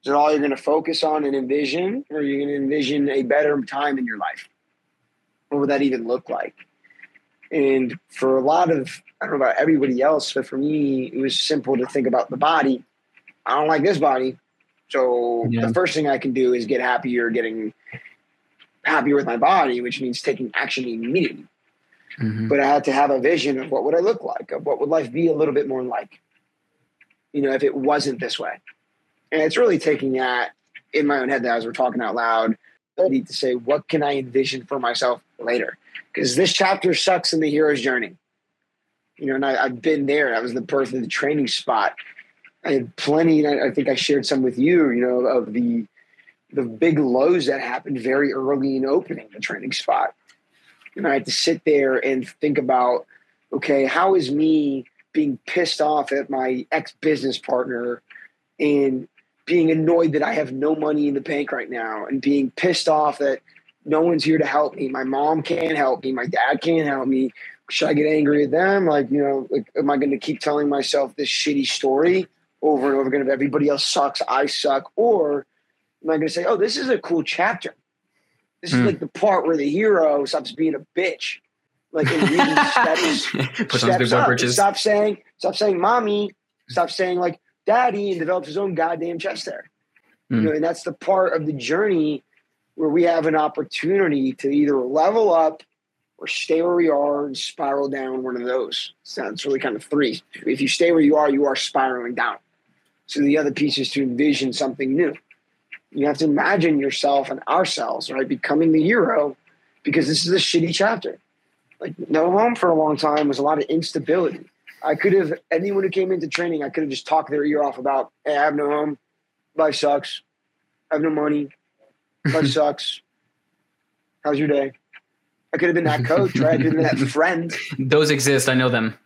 Is it all you're going to focus on and envision, or are you going to envision a better time in your life? What would that even look like? And for a lot of, I don't know about everybody else, but for me, it was simple to think about the body. I don't like this body. So yeah. the first thing I can do is get happier, getting happier with my body, which means taking action immediately. Mm-hmm. But I had to have a vision of what would I look like, of what would life be a little bit more like, you know, if it wasn't this way. And it's really taking that in my own head that as we're talking out loud, I need to say, what can I envision for myself later? because this chapter sucks in the hero's journey. You know, and I, have been there. I was the birth of the training spot. I had plenty. I think I shared some with you. You know, of the the big lows that happened very early in opening the training spot. And I had to sit there and think about, okay, how is me being pissed off at my ex business partner and being annoyed that I have no money in the bank right now and being pissed off that no one's here to help me. My mom can't help me. My dad can't help me. Should I get angry at them? Like, you know, like, am I going to keep telling myself this shitty story over and over again? If everybody else sucks, I suck. Or am I going to say, oh, this is a cool chapter? This mm. is hmm. like the part where the hero stops being a bitch. Like, and really *laughs* steps, steps up. Stop saying, stop saying, mommy. Stop saying, like, daddy, and develops his own goddamn chest there. Mm. You hmm. know, and that's the part of the journey where we have an opportunity to either level up or stay where we are and spiral down one of those. So it's really kind of three. If you stay where you are, you are spiraling down. So the other piece is to envision something new. You have to imagine yourself and ourselves, right, becoming the hero because this is a shitty chapter. Like no home for a long time was a lot of instability. I could have anyone who came into training, I could have just talked their ear off about, hey, I have no home, life sucks, I have no money, Life *laughs* sucks. How's your day? I could have been that coach, right? I could have been that *laughs* friend.
Those exist. I know them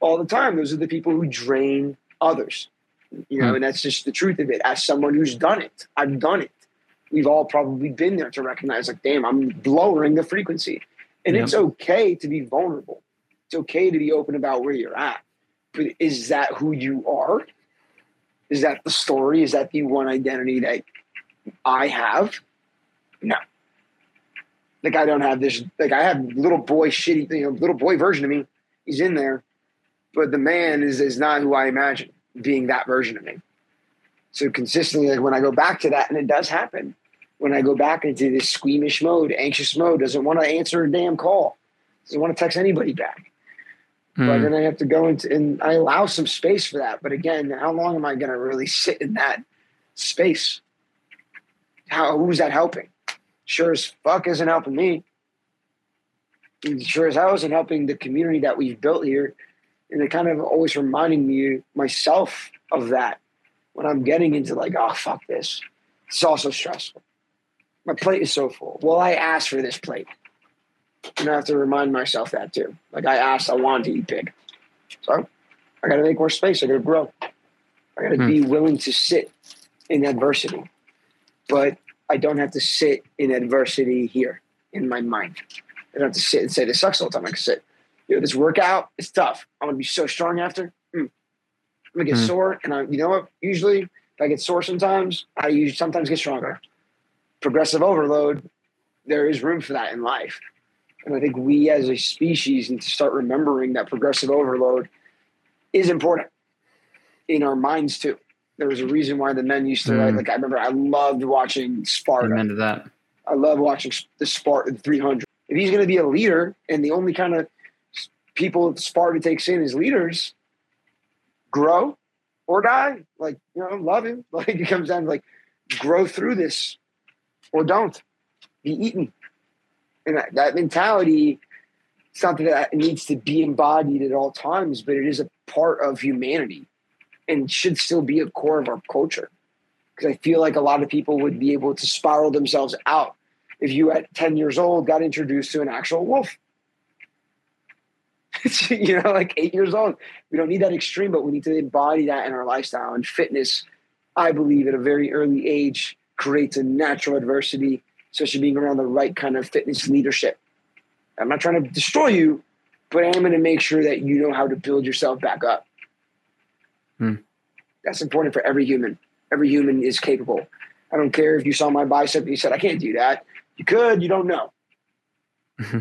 all the time. Those are the people who drain others. You know, hmm. and that's just the truth of it. As someone who's done it, I've done it. We've all probably been there to recognize, like, damn, I'm lowering the frequency. And yep. it's okay to be vulnerable. It's okay to be open about where you're at. But is that who you are? Is that the story? Is that the one identity that I have? No. Like I don't have this. Like I have little boy shitty, you know, little boy version of me. He's in there, but the man is is not who I imagine being that version of me. So consistently, like when I go back to that, and it does happen, when I go back into this squeamish mode, anxious mode, doesn't want to answer a damn call, doesn't want to text anybody back. Hmm. But then I have to go into, and I allow some space for that. But again, how long am I going to really sit in that space? How who's that helping? sure as fuck isn't helping me. Sure as hell isn't helping the community that we've built here. And it kind of always reminding me myself of that when I'm getting into like, oh fuck this. It's also stressful. My plate is so full. Well, I asked for this plate. And I have to remind myself that too. Like I asked, I wanted to eat big. So I gotta make more space. I gotta grow. I gotta hmm. be willing to sit in adversity. But I don't have to sit in adversity here in my mind. I don't have to sit and say this sucks all the time. I can sit. You know, this workout is tough. I'm gonna be so strong after. Mm. I'm gonna get mm. sore, and I, you know what? Usually, if I get sore sometimes, I usually sometimes get stronger. Progressive overload. There is room for that in life, and I think we as a species need to start remembering that progressive overload is important in our minds too there was a reason why the men used to mm. write. Like I remember, I loved watching Sparta.
Amen to that.
I love watching the Spartan 300. If he's going to be a leader, and the only kind of people Sparta takes in as leaders, grow, or die. Like, you know, love him. *laughs* Like it comes down to like grow through this or don't. Be eaten. And that, that mentality, something that needs to be embodied at all times, but it is a part of humanity and should still be a core of our culture. Because I feel like a lot of people would be able to spiral themselves out if you at 10 years old got introduced to an actual wolf. *laughs* you know, like eight years old. We don't need that extreme, but we need to embody that in our lifestyle. And fitness, I believe, at a very early age, creates a natural adversity, especially being around the right kind of fitness leadership. I'm not trying to destroy you, but I am going to make sure that you know how to build yourself back up. Hmm. That's important for every human. Every human is capable. I don't care if you saw my bicep and you said, I can't do that. You could, you don't know. *laughs*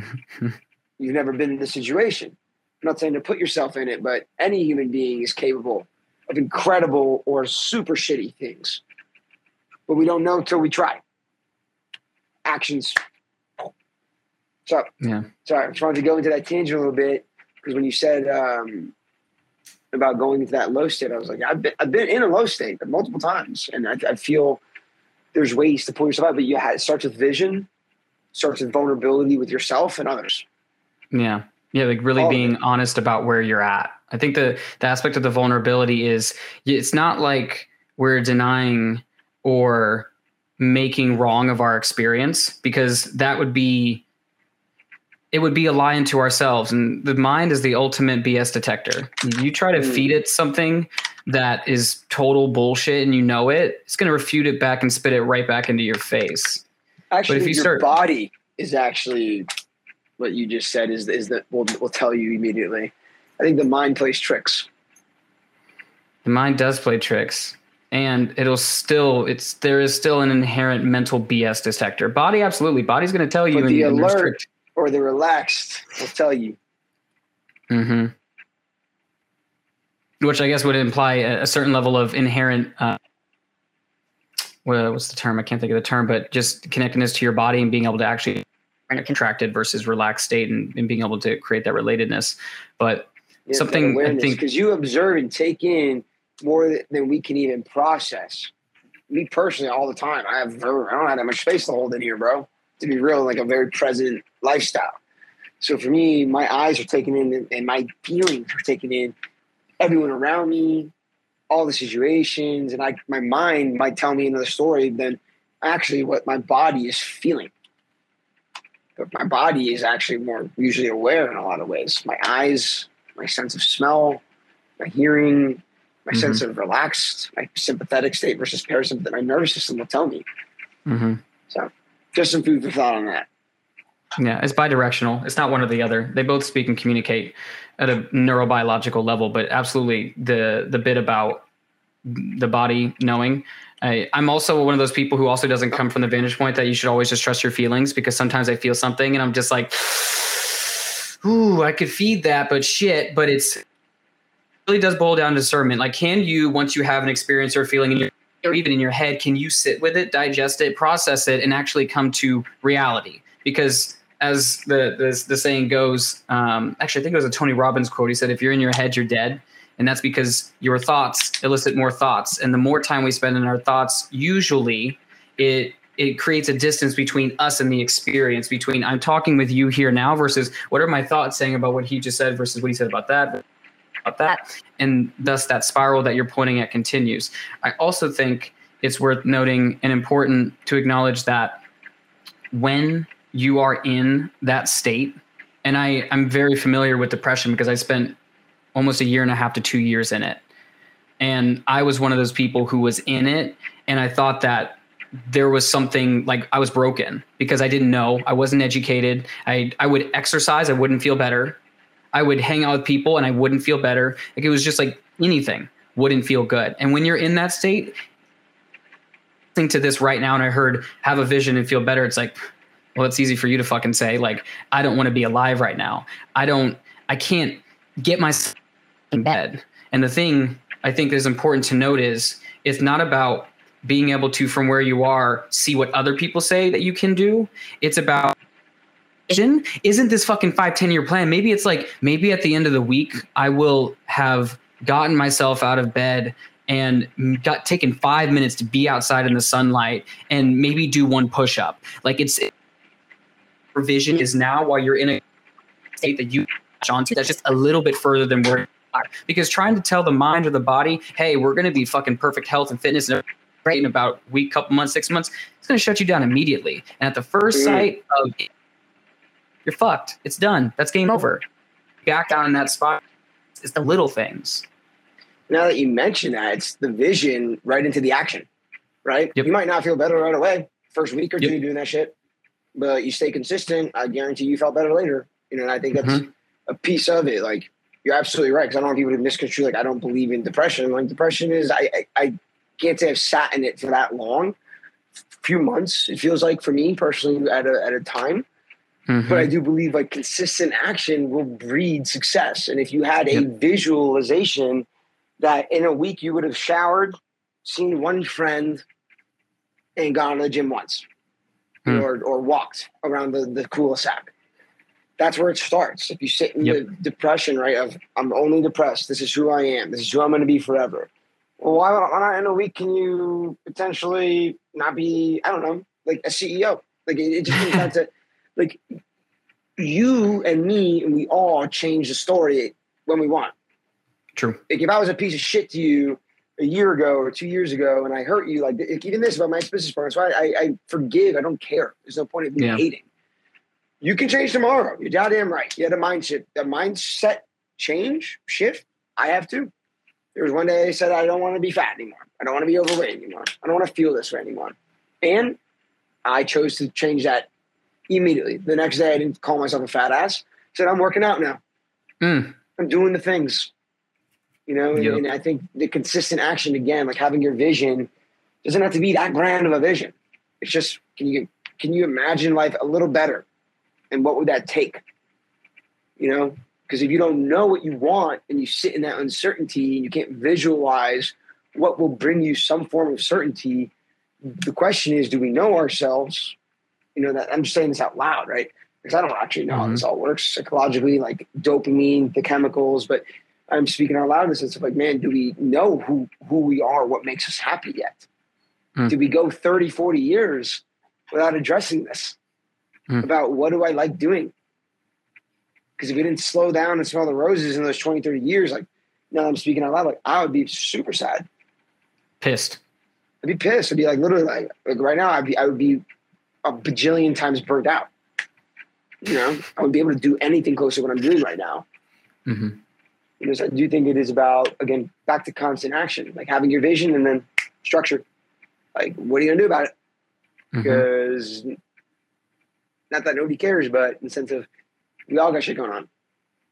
You've never been in this situation. I'm not saying to put yourself in it, but any human being is capable of incredible or super shitty things. But we don't know until we try. Actions. So, yeah. Sorry, I just wanted to go into that tangent a little bit because when you said um, about going into that low state, I was like, I've been, I've been in a low state multiple times, and I, I feel there's ways to pull yourself out, but you have, it starts with vision, starts with vulnerability with yourself and others.
Yeah. Yeah, like really All being honest about where you're at. I think the the aspect of the vulnerability is it's not like we're denying or making wrong of our experience because that would be it would be a lie into ourselves and the mind is the ultimate bs detector. You try to mm. feed it something that is total bullshit and you know it it's going to refute it back and spit it right back into your face.
Actually but if you your start, body is actually what you just said is is that will will tell you immediately. I think the mind plays tricks.
The mind does play tricks, and it'll still it's there is still an inherent mental BS detector. Body absolutely, body's going to tell you.
But the alert or the relaxed will tell you.
Hmm. Which I guess would imply a, a certain level of inherent. Uh, what's the term? I can't think of the term, but just connectedness to your body and being able to actually kind of contracted versus relaxed state and, and being able to create that relatedness. But yeah, something I think
because you observe and take in more than we can even process. Me personally, all the time, I have I don't have that much space to hold in here, bro. To be real, like a very present lifestyle. So for me, my eyes are taking in and my feelings are taking in everyone around me, all the situations, and I my mind might tell me another story than actually what my body is feeling but my body is actually more usually aware in a lot of ways. My eyes, my sense of smell, my hearing, my mm-hmm. sense of relaxed, my sympathetic state versus parasympathetic, my nervous system will tell me. Mm-hmm. So, just some food for thought on that.
Yeah, it's bidirectional. It's not one or the other. They both speak and communicate at a neurobiological level, but absolutely the the bit about the body knowing I, am also one of those people who also doesn't come from the vantage point that you should always just trust your feelings because sometimes I feel something and I'm just like, *sighs* ooh, I could feed that, but shit. But it's it really does boil down to discernment. Like, can you once you have an experience or feeling in your or even in your head, can you sit with it, digest it, process it, and actually come to reality? Because as the the, the saying goes, um, actually, I think it was a Tony Robbins quote. He said, "If you're in your head, you're dead." And that's because your thoughts elicit more thoughts. And the more time we spend in our thoughts, usually it it creates a distance between us and the experience between I'm talking with you here now versus what are my thoughts saying about what he just said versus what he said about that about that and thus that spiral that you're pointing at continues. I also think it's worth noting and important to acknowledge that when you are in that state and I, I'm very familiar with depression because I spent almost a year and a half to two years in it. And I was one of those people who was in it. And I thought that there was something like I was broken because I didn't know. I wasn't educated. I, I would exercise, I wouldn't feel better. I would hang out with people and I wouldn't feel better. Like it was just like anything wouldn't feel good. And when you're in that state, listening to this right now and I heard have a vision and feel better, it's like, well, it's easy for you to fucking say, like, I don't want to be alive right now. I don't, I can't get myself in bed. And the thing I think is important to note is it's not about being able to, from where you are, see what other people say that you can do. It's about vision. Isn't this fucking five, 10 year plan? Maybe it's like, maybe at the end of the week, I will have gotten myself out of bed and got taken five minutes to be outside in the sunlight and maybe do one push up. Like it's vision is now while you're in a state that you onto that's just a little bit further than where Because trying to tell the mind or the body, hey, we're going to be fucking perfect health and fitness and in about a week, couple months, six months, it's going to shut you down immediately. And at the first mm. sight of it, you're fucked. It's done. That's game over. Back down in that spot. It's the little things.
Now that you mention that, it's the vision right into the action, right? Yep. You might not feel better right away, first week or two yep. doing that shit, but you stay consistent. I guarantee you felt better later. You know, and I think that's mm-hmm. a piece of it. Like you're absolutely right. Because I don't want people to misconstrue. Like I don't believe in depression. Like depression is, I, I, I can't say I've sat in it for that long. Few months, it feels like for me personally at a at a time. Mm-hmm. But I do believe like consistent action will breed success. And if you had a yep. visualization that in a week you would have showered, seen one friend, and gone to the gym once, mm. or or walked around the the cul-de-sac. That's where it starts. If you sit in yep. the depression, right, of I'm only depressed. This is who I am. This is who I'm going to be forever. Well, why, why not in a week can you potentially not be? I don't know, like a CEO. Like it, it just comes down to *laughs* like you and me and we all change the story when we want.
True.
Like if I was a piece of shit to you a year ago or two years ago and I hurt you, like even this about my business partner, so I, I, forgive. I don't care. There's no point in me yeah. hating. You can change tomorrow. You're goddamn right. You had a mindset, a mindset change, shift. I have to. There was one day I said I don't want to be fat anymore. I don't want to be overweight anymore. I don't want to feel this way anymore. And I chose to change that immediately. The next day I didn't call myself a fat ass. I said I'm working out now. Mm. I'm doing the things you know yep. and, i think the consistent action again like having your vision doesn't have to be that grand of a vision it's just can you can you imagine life a little better and what would that take you know because if you don't know what you want and you sit in that uncertainty and you can't visualize what will bring you some form of certainty the question is do we know ourselves you know that i'm just saying this out loud right because i don't actually know mm-hmm. how this all works psychologically like dopamine the chemicals but I'm speaking out loud in the sense of like, man, do we know who who we are, what makes us happy yet? Mm. Did we go 30, 40 years without addressing this? Mm. About what do I like doing? Because if we didn't slow down and smell the roses in those 20, 30 years, like now I'm speaking out loud, like I would be super sad.
Pissed.
I'd be pissed. I'd be like literally like, like right now I'd be I would be a bajillion times burnt out. You know, I wouldn't be able to do anything close to what I'm doing right now. Mm-hmm because I do think it is about again back to constant action, like having your vision and then structure. Like, what are you gonna do about it? Mm-hmm. Not that nobody cares, but in the sense of we all got shit going on. *laughs*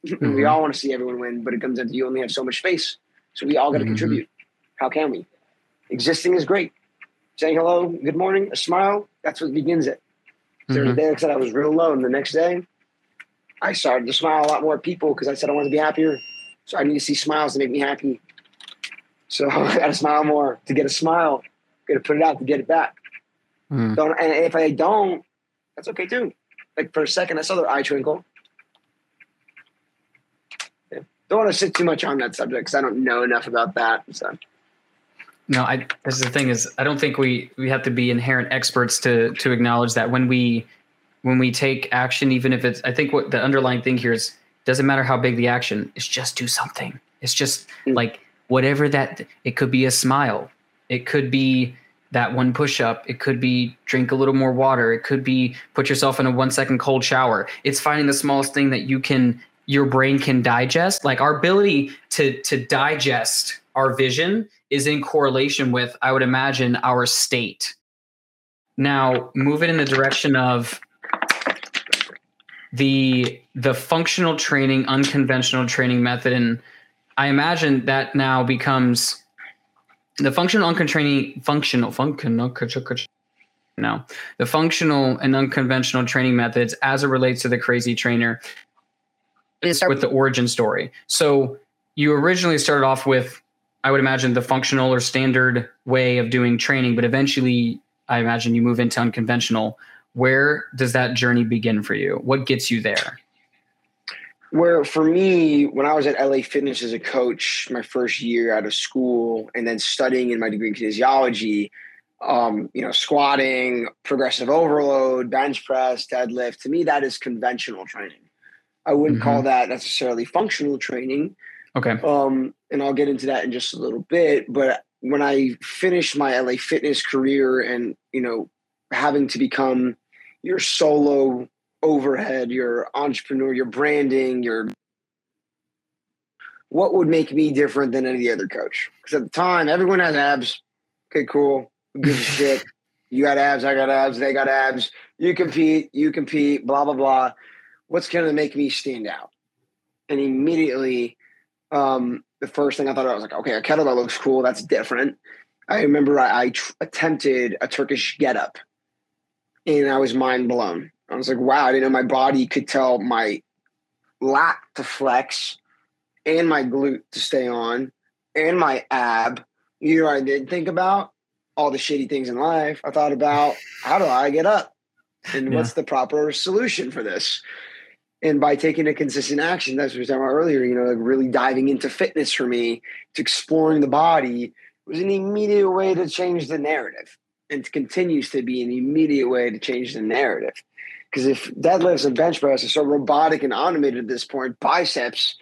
Mm-hmm. we all want to see everyone win, but it comes down to you only have so much space, so we all got to mm-hmm. contribute. How can we? Existing is great. Saying hello, good morning, a smile. That's what begins it. So mm-hmm. the day I said I was real low, and the next day I started to smile a lot more at people because I said I wanted to be happier. So I need to see smiles to make me happy. So *laughs* I got to smile more to get a smile. Got to put it out to get it back. Mm. Don't, and if I don't, that's okay too. Like for a second, I saw their eye twinkle. Yeah. Don't want to sit too much on that subject because I don't know enough about that. So.
No, I. This is the thing is I don't think we we have to be inherent experts to to acknowledge that when we when we take action, even if it's I think what the underlying thing here is doesn't matter how big the action is just do something it's just mm. like whatever that it could be a smile it could be that one push up it could be drink a little more water. It could be put yourself in a one second cold shower. It's finding the smallest thing that you can your brain can digest. Like our ability to to digest our vision is in correlation with i would imagine our state. Now move it in the direction of the the functional training, unconventional training method, and I imagine that now becomes the functional unconventional training functional functional no the functional and unconventional training methods as it relates to the crazy trainer is with the origin story. So you originally started off with I would imagine the functional or standard way of doing training, but eventually I imagine you move into unconventional where does that journey begin for you? What gets you there?
Where for me, when I was at LA Fitness as a coach, my first year out of school, and then studying in my degree in kinesiology, um, you know, squatting, progressive overload, bench press, deadlift. To me, that is conventional training. I wouldn't mm-hmm. call that necessarily functional training.
Okay.
Um, and I'll get into that in just a little bit. But when I finished my LA fitness career and, you know, having to become your solo overhead, your entrepreneur, your branding, your what would make me different than any other coach? Because at the time, everyone has abs. Okay, cool. A shit. You got abs, I got abs, they got abs. You compete, you compete, blah, blah, blah. What's going to make me stand out? And immediately, um, the first thing I thought I was like, okay, a kettlebell looks cool. That's different. I remember I, I tr- attempted a Turkish get up and I was mind blown. I was like, wow, I didn't know my body could tell my lat to flex and my glute to stay on and my ab. You know, I didn't think about all the shitty things in life. I thought about how do I get up and yeah. what's the proper solution for this? And by taking a consistent action, that's what we were talking about earlier, you know, like really diving into fitness for me, to exploring the body was an immediate way to change the narrative and continues to be an immediate way to change the narrative. Because if deadlifts and bench press are so robotic and automated at this point, biceps,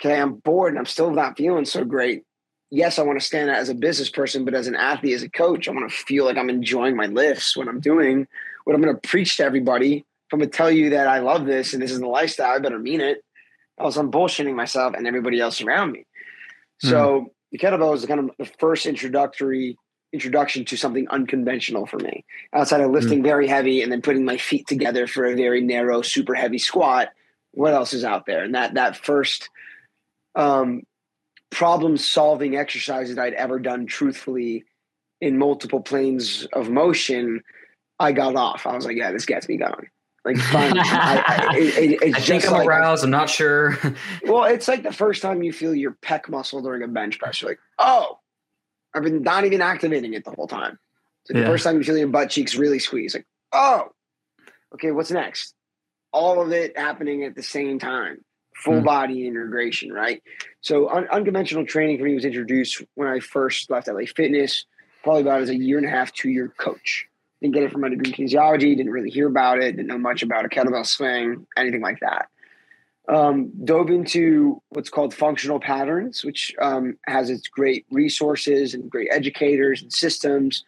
okay, I'm bored and I'm still not feeling so great yes, I want to stand out as a business person, but as an athlete, as a coach, I want to feel like I'm enjoying my lifts, what I'm doing, what I'm going to preach to everybody. If I'm going to tell you that I love this and this is the lifestyle, I better mean it. Else I'm bullshitting myself and everybody else around me. Mm. So the kettlebell is kind of the first introductory introduction to something unconventional for me. Outside of lifting mm. very heavy and then putting my feet together for a very narrow, super heavy squat, what else is out there? And that that first um, problem solving exercises I'd ever done truthfully in multiple planes of motion, I got off. I was like, yeah, this gets me going. Like, fine. *laughs* I, I,
it, it's I think I'm like, aroused. I'm not sure.
well, it's like the first time you feel your pec muscle during a bench press. You're like, oh, I've been not even activating it the whole time. So yeah. the first time you feel your butt cheeks really squeeze, like, oh, okay, what's next? All of it happening at the same time full mm. body integration, right? So un- unconventional training for me was introduced when I first left LA Fitness, probably about as a year and a half, two year coach. Didn't get it from my degree in kinesiology, didn't really hear about it, didn't know much about a kettlebell swing, anything like that. Um, dove into what's called functional patterns, which um, has its great resources and great educators and systems.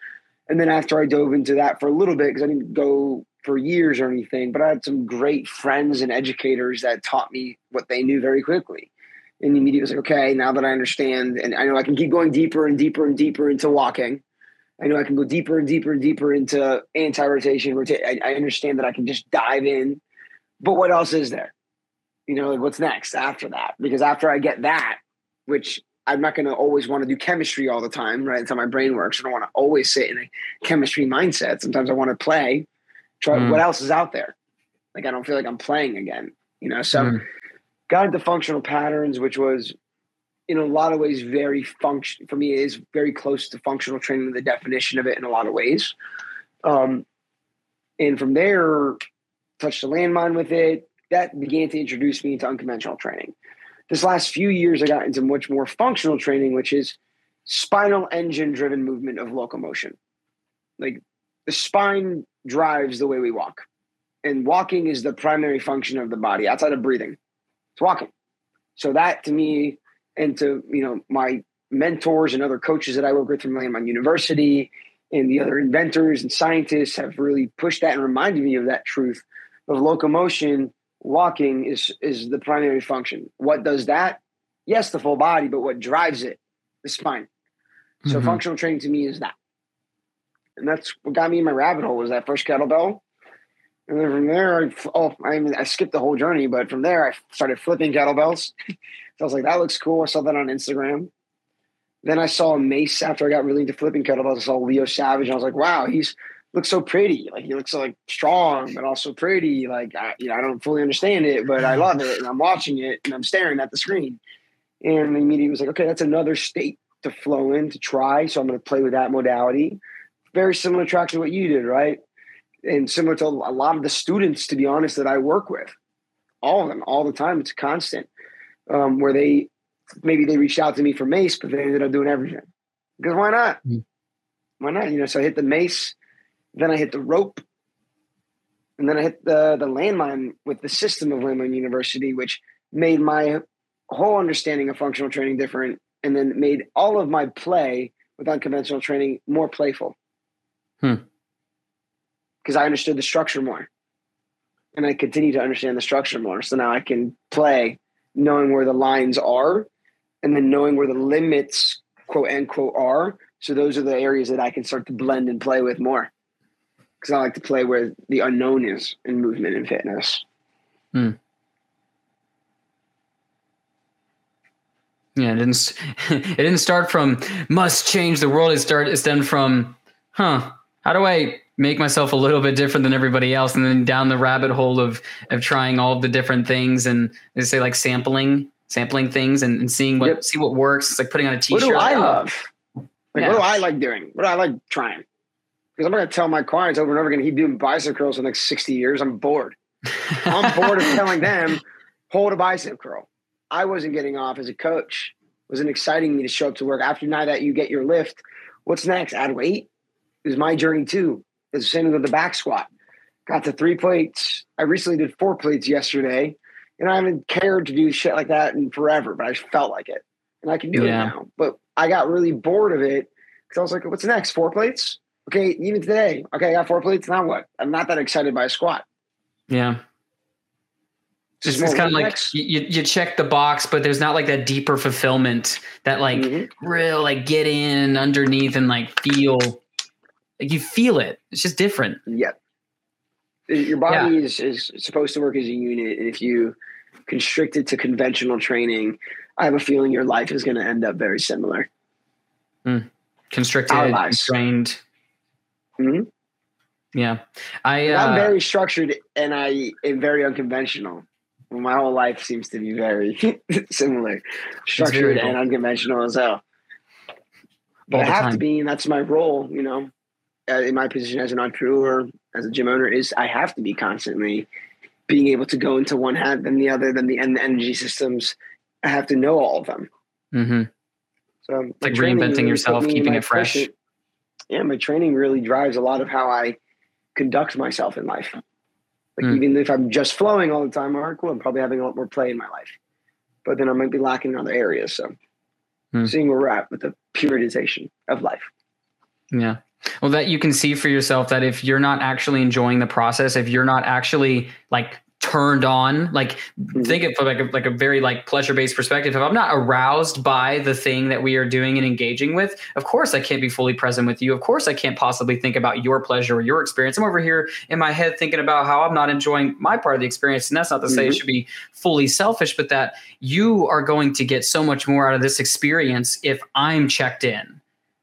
And then after I dove into that for a little bit, because I didn't go for years or anything, but I had some great friends and educators that taught me what they knew very quickly. And immediately was like, okay, now that I understand, and I know I can keep going deeper and deeper and deeper into walking. I know I can go deeper and deeper and deeper into anti-rotation. Rotate. I, I understand that I can just dive in. But what else is there? You know, like what's next after that? Because after I get that, which I'm not going to always want to do chemistry all the time, right? That's how my brain works. I don't want to always sit in a chemistry mindset. Sometimes I want to play Try mm. what else is out there. Like I don't feel like I'm playing again. You know, so mm. got into functional patterns, which was in a lot of ways very function for me is very close to functional training, the definition of it in a lot of ways. Um, and from there, touched a landmine with it. That began to introduce me into unconventional training. This last few years, I got into much more functional training, which is spinal engine driven movement of locomotion. Like the spine drives the way we walk. And walking is the primary function of the body outside of breathing. It's walking. So that to me and to, you know, my mentors and other coaches that I work with from Landmine University and the other inventors and scientists have really pushed that and reminded me of that truth of locomotion. Walking is is the primary function. What does that? Yes, the full body, but what drives it? The spine. So mm-hmm. functional training to me is that and that's what got me in my rabbit hole was that first kettlebell. And then from there, I, oh, I mean, I skipped the whole journey, but from there, I started flipping kettlebells. *laughs* so I was like, that looks cool. I saw that on Instagram. Then I saw Mace after I got really into flipping kettlebells. I saw Leo Savage. And I was like, wow, he's looks so pretty. Like he looks so like strong, but also pretty. Like I, you know, I don't fully understand it, but I love it, and I'm watching it, and I'm staring at the screen. And immediately was like, okay, that's another state to flow in to try. So I'm going to play with that modality very similar track to what you did, right? And similar to a lot of the students, to be honest, that I work with. all of them, all the time. It's constant. Um, where they maybe they reached out to me for mace, but they ended up doing everything. Because why not? Mm. Why not? You know, so I hit the mace, then I hit the rope, and then I hit the the landmine with the system of Landmine University, which made my whole understanding of functional training different, and then made all of my play with unconventional training more playful.
Hmm.
Because I understood the structure more, and I continue to understand the structure more. So now I can play knowing where the lines are, and then knowing where the limits, quote unquote, are. So those are the areas that I can start to blend and play with more. Because I like to play where the unknown is in movement and fitness.
Hmm. Yeah, it didn't. *laughs* It didn't start from must change the world. It started. It stemmed from, huh? How do I make myself a little bit different than everybody else? And then down the rabbit hole of of trying all the different things and they say like sampling, sampling things and, and seeing what yep. see what works. It's like putting on a t-shirt.
What do I love? Like, yeah. what do I like doing? What do I like trying? Because I'm going to tell my clients over and over again, keep doing bicep curls for the next 60 years. I'm bored. I'm bored of telling *laughs* them, hold a bicep curl. I wasn't getting off as a coach. It wasn't exciting me to show up to work. After now that you get your lift, what's next? Add weight? It was my journey too. It's the same with the back squat. Got to three plates. I recently did four plates yesterday, and I haven't cared to do shit like that in forever, but I felt like it. And I can do yeah. it now. But I got really bored of it because I was like, what's next? Four plates? Okay, even today. Okay, I got four plates. Now what? I'm not that excited by a squat.
Yeah. Just it's kind of like you, you check the box, but there's not like that deeper fulfillment that like mm-hmm. real like get in underneath and like feel like you feel it. It's just different.
Yep. Your body yeah. is, is supposed to work as a unit. And if you constrict it to conventional training, I have a feeling your life is going to end up very similar.
Mm. Constricted, constrained.
Mm-hmm.
Yeah. I, uh,
I'm very structured and I am very unconventional my whole life seems to be very *laughs* similar, structured and unconventional as hell. But I have time. to be, and that's my role, you know, uh, in my position as an entrepreneur, as a gym owner, is I have to be constantly being able to go into one hat, then the other, then the, and the energy systems. I have to know all of them.
Mm-hmm.
So
like reinventing yourself, keeping it fresh.
Yeah, my training really drives a lot of how I conduct myself in life. Like mm. even if I'm just flowing all the time, all right, cool. I'm probably having a lot more play in my life, but then I might be lacking in other areas. So mm. seeing where we're at with the periodization of life.
Yeah. Well, that you can see for yourself that if you're not actually enjoying the process, if you're not actually like turned on like mm-hmm. think of like a, like a very like pleasure based perspective if i'm not aroused by the thing that we are doing and engaging with of course i can't be fully present with you of course i can't possibly think about your pleasure or your experience i'm over here in my head thinking about how i'm not enjoying my part of the experience and that's not to say mm-hmm. it should be fully selfish but that you are going to get so much more out of this experience if i'm checked in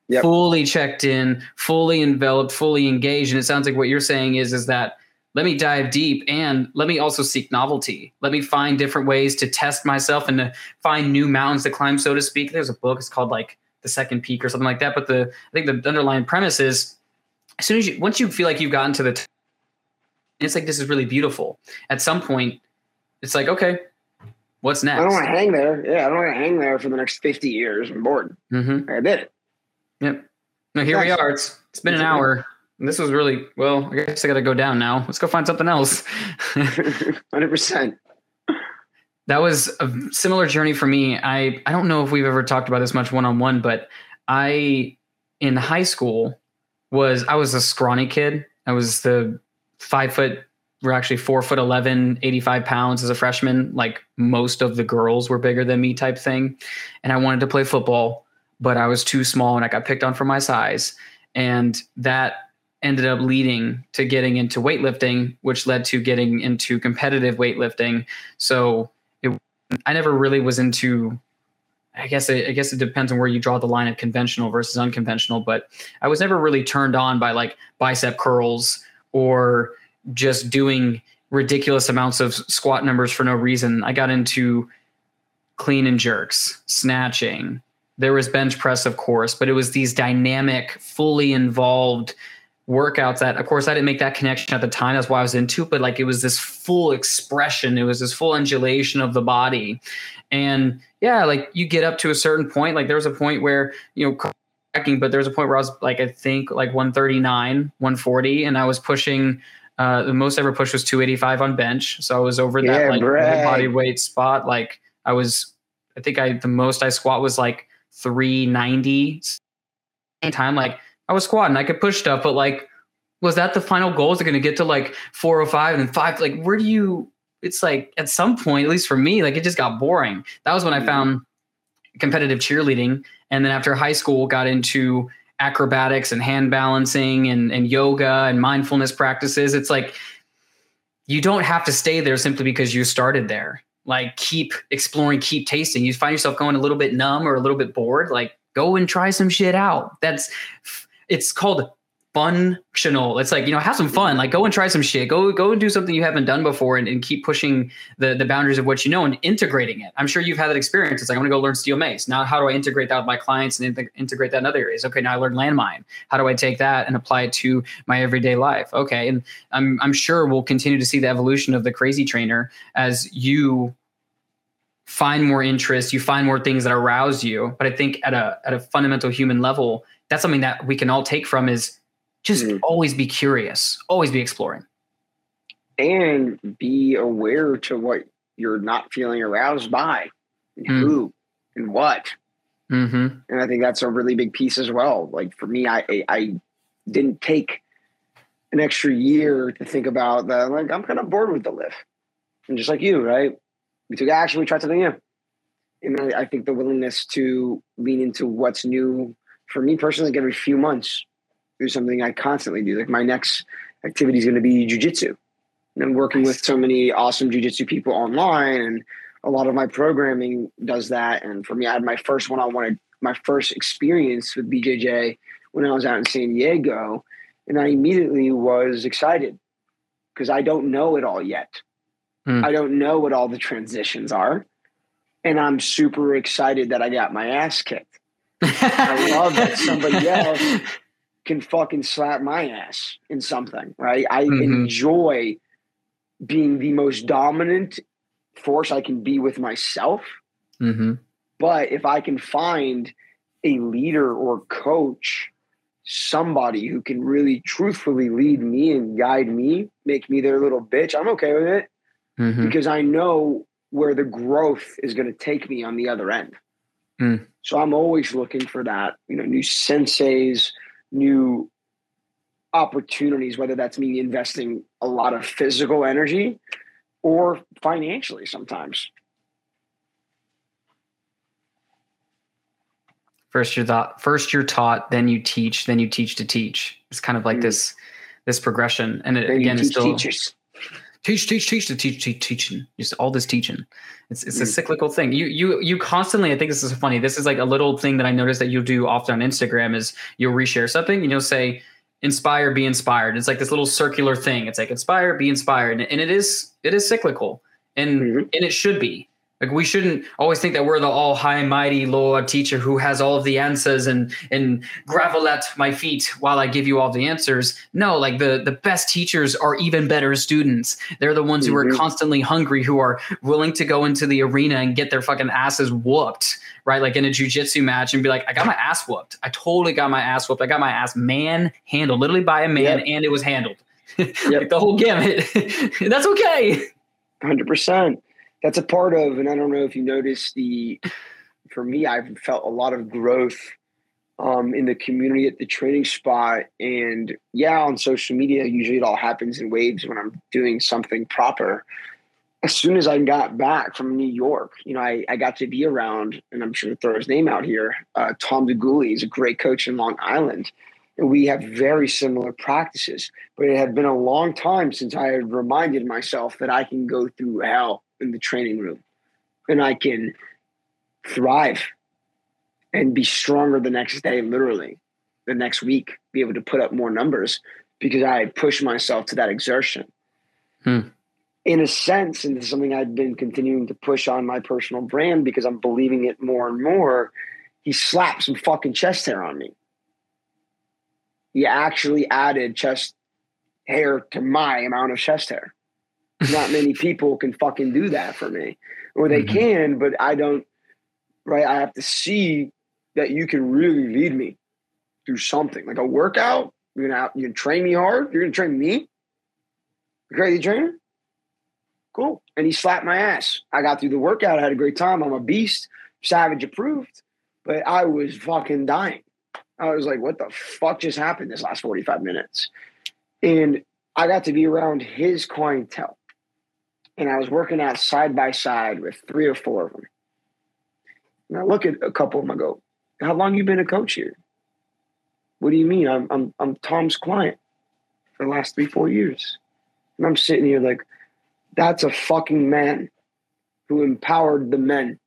yep. fully checked in fully enveloped fully engaged and it sounds like what you're saying is is that let me dive deep and let me also seek novelty. Let me find different ways to test myself and to find new mountains to climb, so to speak. There's a book, it's called like The Second Peak or something like that. But the I think the underlying premise is as soon as you once you feel like you've gotten to the t- it's like this is really beautiful. At some point, it's like, okay, what's next?
I don't want to hang there. Yeah, I don't want to hang there for the next 50 years. I'm bored.
Mm-hmm.
I did it.
Yep. Now here we are. It's it's been an hour. This was really well. I guess I got to go down now. Let's go find something else. *laughs*
Hundred percent.
That was a similar journey for me. I I don't know if we've ever talked about this much one on one, but I in high school was I was a scrawny kid. I was the five foot. We're actually four foot 11, 85 pounds as a freshman. Like most of the girls were bigger than me, type thing. And I wanted to play football, but I was too small and I got picked on for my size. And that ended up leading to getting into weightlifting, which led to getting into competitive weightlifting. So it, I never really was into. I guess I guess it depends on where you draw the line of conventional versus unconventional, but I was never really turned on by like bicep curls or just doing ridiculous amounts of squat numbers for no reason. I got into clean and jerks, snatching. There was bench press, of course, but it was these dynamic, fully involved workouts that of course I didn't make that connection at the time. That's why I was into it, but like it was this full expression. It was this full undulation of the body. And yeah, like you get up to a certain point. Like there was a point where, you know, cracking, but there was a point where I was like, I think like 139, 140, and I was pushing uh, the most I ever pushed was 285 on bench. So I was over yeah, that like body weight spot. Like I was, I think I, the most I squat was like 390 time. Like I was squatting, I could push stuff, but like, was that the final goal? Is it going to get to like 405 and five? Like, where do you, it's like at some point, at least for me, like it just got boring. That was when I mm-hmm. found competitive cheerleading. And then after high school, got into acrobatics and hand balancing and, and yoga and mindfulness practices. It's like you don't have to stay there simply because you started there. Like keep exploring, keep tasting. You find yourself going a little bit numb or a little bit bored, like go and try some shit out. That's it's called functional. It's like, you know, have some fun. Like go and try some shit. Go go and do something you haven't done before and, and keep pushing the, the boundaries of what you know and integrating it. I'm sure you've had that experience. It's like, I'm gonna go learn steel mace. Now, how do I integrate that with my clients and in- integrate that in other areas? Okay, now I learned landmine. How do I take that and apply it to my everyday life? Okay. And I'm I'm sure we'll continue to see the evolution of the crazy trainer as you find more interest, you find more things that arouse you. But I think at a at a fundamental human level, that's something that we can all take from is just mm-hmm. always be curious, always be exploring.
And be aware to what you're not feeling aroused by, and mm. who and what. Mm-hmm. And I think that's a really big piece as well. Like for me, I I didn't take an extra year to think about that. Like I'm kind of bored with the lift, and just like you, right? We took action. We tried something new, and I, I think the willingness to lean into what's new for me personally, like every few months, do something I constantly do. Like my next activity is going to be jujitsu. And I'm working nice. with so many awesome jujitsu people online, and a lot of my programming does that. And for me, I had my first one on one, my first experience with BJJ when I was out in San Diego, and I immediately was excited because I don't know it all yet. Mm. I don't know what all the transitions are. And I'm super excited that I got my ass kicked. I love that somebody *laughs* else can fucking slap my ass in something, right? I mm-hmm. enjoy being the most dominant force I can be with myself. Mm-hmm. But if I can find a leader or coach, somebody who can really truthfully lead me and guide me, make me their little bitch, I'm okay with it mm-hmm. because I know where the growth is going to take me on the other end. Mm. So I'm always looking for that, you know, new senseis, new opportunities, whether that's me investing a lot of physical energy or financially sometimes.
First you're taught, first you're taught, then you teach, then you teach to teach. It's kind of like mm. this this progression. And it, again, it's still teachers teach, teach, teach, to teach, teach, teaching. Just all this teaching. It's it's a mm. cyclical thing. You you you constantly. I think this is funny. This is like a little thing that I noticed that you do often on Instagram is you'll reshare something and you'll say inspire, be inspired. It's like this little circular thing. It's like inspire, be inspired, and, and it is it is cyclical, and mm-hmm. and it should be. Like we shouldn't always think that we're the all high mighty Lord teacher who has all of the answers and and gravel at my feet while I give you all the answers. No, like the the best teachers are even better students. They're the ones mm-hmm. who are mm-hmm. constantly hungry, who are willing to go into the arena and get their fucking asses whooped, right? Like in a jujitsu match and be like, I got my ass whooped. I totally got my ass whooped. I got my ass man handled, literally by a man, yep. and it was handled. *laughs* like yep. the whole gamut. *laughs* That's okay.
Hundred percent that's a part of, and I don't know if you noticed the, for me, I've felt a lot of growth um, in the community at the training spot. And yeah, on social media, usually it all happens in waves when I'm doing something proper. As soon as I got back from New York, you know, I, I got to be around, and I'm sure to throw his name out here. Uh, Tom DeGuli is a great coach in Long Island. And we have very similar practices, but it had been a long time since I had reminded myself that I can go through hell in the training room and I can thrive and be stronger the next day, literally the next week, be able to put up more numbers because I push myself to that exertion. Hmm. In a sense, and this is something I've been continuing to push on my personal brand because I'm believing it more and more. He slapped some fucking chest hair on me. he actually added chest hair to my amount of chest hair. Not many *laughs* people can fucking do that for me, or they mm-hmm. can, but I don't. Right, I have to see that you can really lead me through something like a workout. You're gonna you can train me hard. You're gonna train me. Crazy trainer. Cool. And he slapped my ass. I got through the workout. I had a great time. I'm a beast. Savage approved. But I was fucking dying. I was like, what the fuck just happened this last 45 minutes? And I got to be around his clientele. And I was working out side by side with three or four of them. And I look at a couple of them, I go, How long you been a coach here? What do you mean? I'm I'm I'm Tom's client for the last three, four years. And I'm sitting here like, that's a fucking man who empowered the men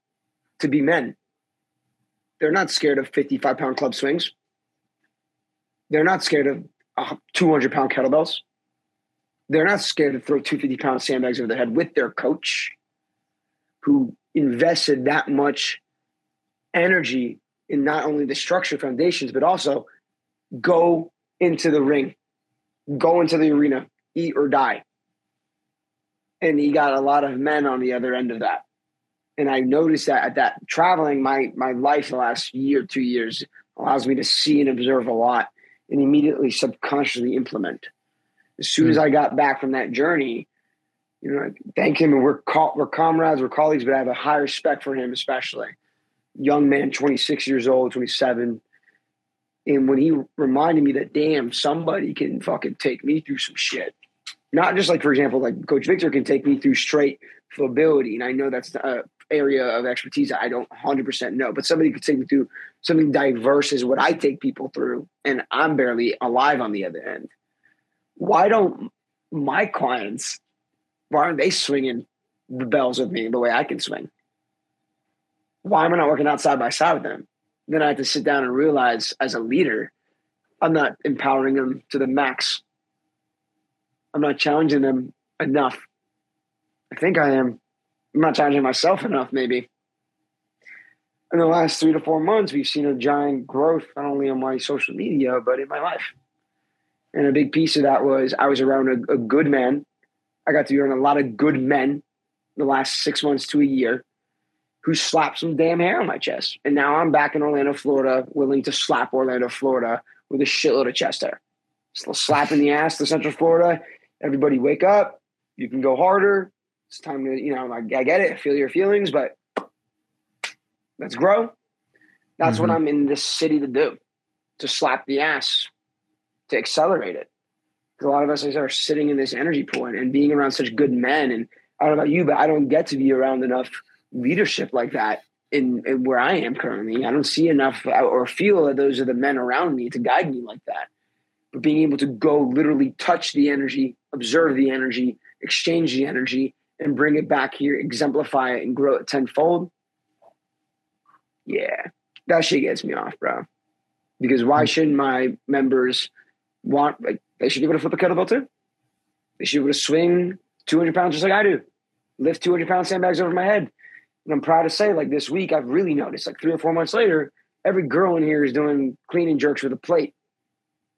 to be men. They're not scared of 55 pound club swings. They're not scared of 200 pound kettlebells. They're not scared to throw 250 pound sandbags over their head with their coach who invested that much energy in not only the structure foundations, but also go into the ring, go into the arena, eat or die. And he got a lot of men on the other end of that. And I noticed that at that traveling, my my life the last year, two years allows me to see and observe a lot and immediately subconsciously implement. As soon mm. as hmm. I got back from that journey, you know, thank him and we're co- we're comrades, we're colleagues, but I have a high respect for him, especially young man, 26 years old, 27. And when he reminded me that, damn, somebody can fucking take me through some shit. Not just like, for example, like Coach Victor can take me through straight flowability. And I know that's an area of expertise I don't 100% know, but somebody could take me through something diverse is what I take people through. And I'm barely alive on the other end. Why don't my clients, why aren't they swinging the bells with me the way I can swing? Why am I not working out side by side with them? then I have to sit down and realize as a leader, I'm not empowering them to the max. I'm not challenging them enough. I think I am. I'm not challenging myself enough, maybe. In the last three to four months, we've seen a giant growth, not only on my social media, but in my life. And a big piece of that was I was around a, a good man. I got to be around a lot of good men the last six months to a year who slapped some damn hair on my chest. And now I'm back in Orlando, Florida, willing to slap Orlando, Florida with a shitload of chest hair. Still slapping the ass to Central Florida. Everybody wake up. You can go harder. It's time to, you know, I, I get it. I feel your feelings, but let's grow. That's mm-hmm. what I'm in this city to do, to slap the ass, to accelerate it. Because a lot of us are sitting in this energy pool and, and being around such good men. And I don't know about you, but I don't get to be around enough – leadership like that in, in, where I am currently. I don't see enough or feel that those are the men around me to guide me like that. But being able to go literally touch the energy, observe the energy, exchange the energy, and bring it back here, exemplify it, and grow it tenfold. Yeah, that shit gets me off, bro. Because why hmm. shouldn't my members want like they should be able to flip a kettlebell too? They should be able to swing 200 pounds just like I do, lift 200 pound sandbags over my head, and I'm proud to say, like this week, I've really noticed, like three or four months later, every girl in here is doing clean and jerks with a plate,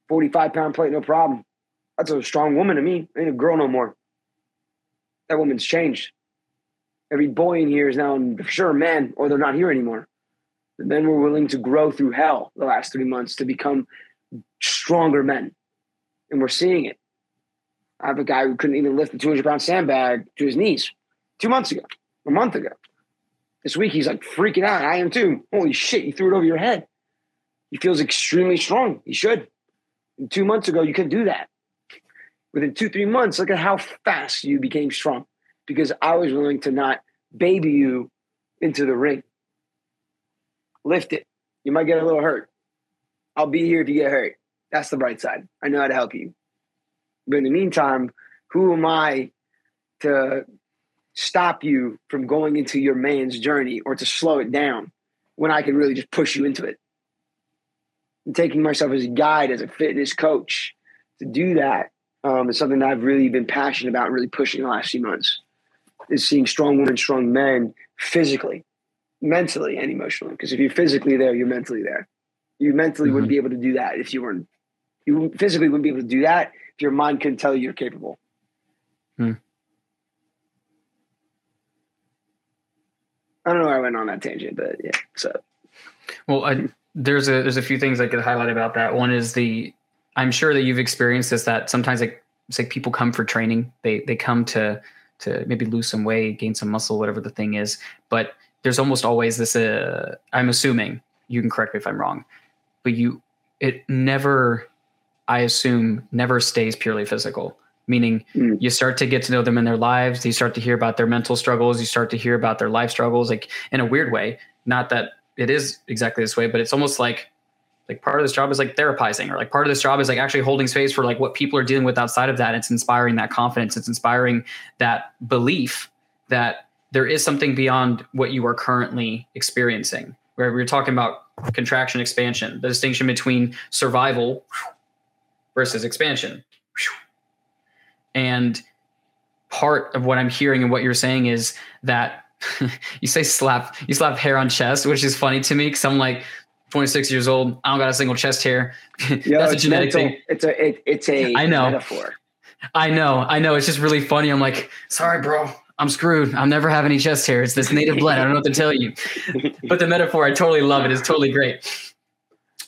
45 pound plate, no problem. That's a strong woman to me. Ain't a girl no more. That woman's changed. Every boy in here is now for sure man, or they're not here anymore. The men were willing to grow through hell the last three months to become stronger men. And we're seeing it. I have a guy who couldn't even lift a 200 pound sandbag to his knees two months ago, a month ago. This week he's like freaking out. I am too. Holy shit, you threw it over your head. He feels extremely strong. He should. And two months ago, you couldn't do that. Within two, three months, look at how fast you became strong because I was willing to not baby you into the ring. Lift it. You might get a little hurt. I'll be here if you get hurt. That's the bright side. I know how to help you. But in the meantime, who am I to stop you from going into your man's journey or to slow it down when I can really just push you into it. And taking myself as a guide, as a fitness coach to do that um, is something that I've really been passionate about really pushing the last few months is seeing strong women, strong men physically, mentally, and emotionally. Because if you're physically there, you're mentally there. You mentally mm-hmm. wouldn't be able to do that if you weren't You physically wouldn't be able to do that if your mind couldn't tell you you're capable.
Hmm.
I don't know why I went on that tangent, but yeah. So,
well, I, there's a there's a few things I could highlight about that. One is the I'm sure that you've experienced this that sometimes like it's like people come for training. They they come to to maybe lose some weight, gain some muscle, whatever the thing is. But there's almost always this. Uh, I'm assuming you can correct me if I'm wrong, but you it never. I assume never stays purely physical. Meaning, mm. you start to get to know them in their lives. You start to hear about their mental struggles. You start to hear about their life struggles, like in a weird way. Not that it is exactly this way, but it's almost like like part of this job is like therapizing or like part of this job is like actually holding space for like what people are dealing with outside of that it's inspiring that confidence it's inspiring that belief that there is something beyond what you are currently experiencing where we're talking about contraction expansion the distinction between survival versus expansion and part of what i'm hearing and what you're saying is that *laughs* you say slap you slap hair on chest which is funny to me because i'm like 26 years old. I don't got a single chest hair. *laughs*
Yo, That's a genetic mental. thing. It's a it, it's a I know. metaphor.
I know. I know. It's just really funny. I'm like, sorry, bro. I'm screwed. I'll never have any chest hair. It's this native blood. I don't know what to tell you. But the metaphor, I totally love it. It's totally great.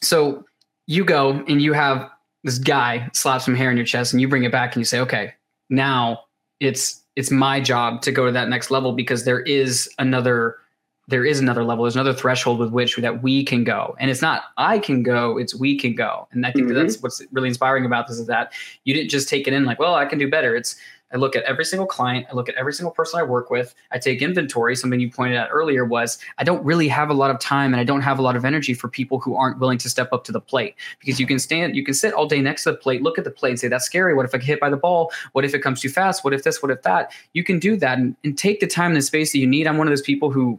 So you go and you have this guy slap some hair in your chest and you bring it back and you say, okay, now it's it's my job to go to that next level because there is another there is another level there's another threshold with which that we can go and it's not i can go it's we can go and i think mm-hmm. that that's what's really inspiring about this is that you didn't just take it in like well i can do better it's i look at every single client i look at every single person i work with i take inventory. Something you pointed out earlier was i don't really have a lot of time and i don't have a lot of energy for people who aren't willing to step up to the plate. Because you can stand you can sit all day next to the plate look at the plate and say that's scary. What if i get hit by the ball? What if it comes too fast? What if this? What if that? You can do that and, and take the time and the space that you need. I'm one of those people who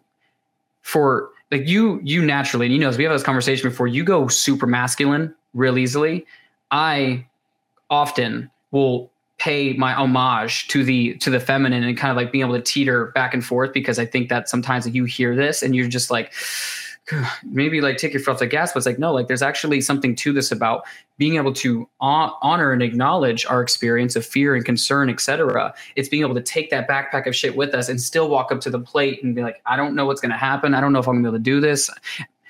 for like you you naturally and you know as we have this conversation before you go super masculine real easily. I often will pay my homage to the to the feminine and kind of like being able to teeter back and forth because i think that sometimes you hear this and you're just like *sighs* maybe like take your foot off the gas, but it's like, no, like there's actually something to this about being able to honor and acknowledge our experience of fear and concern, etc. It's being able to take that backpack of shit with us and still walk up to the plate and be like, I don't know what's going to happen. I don't know if I'm going to be able to do this.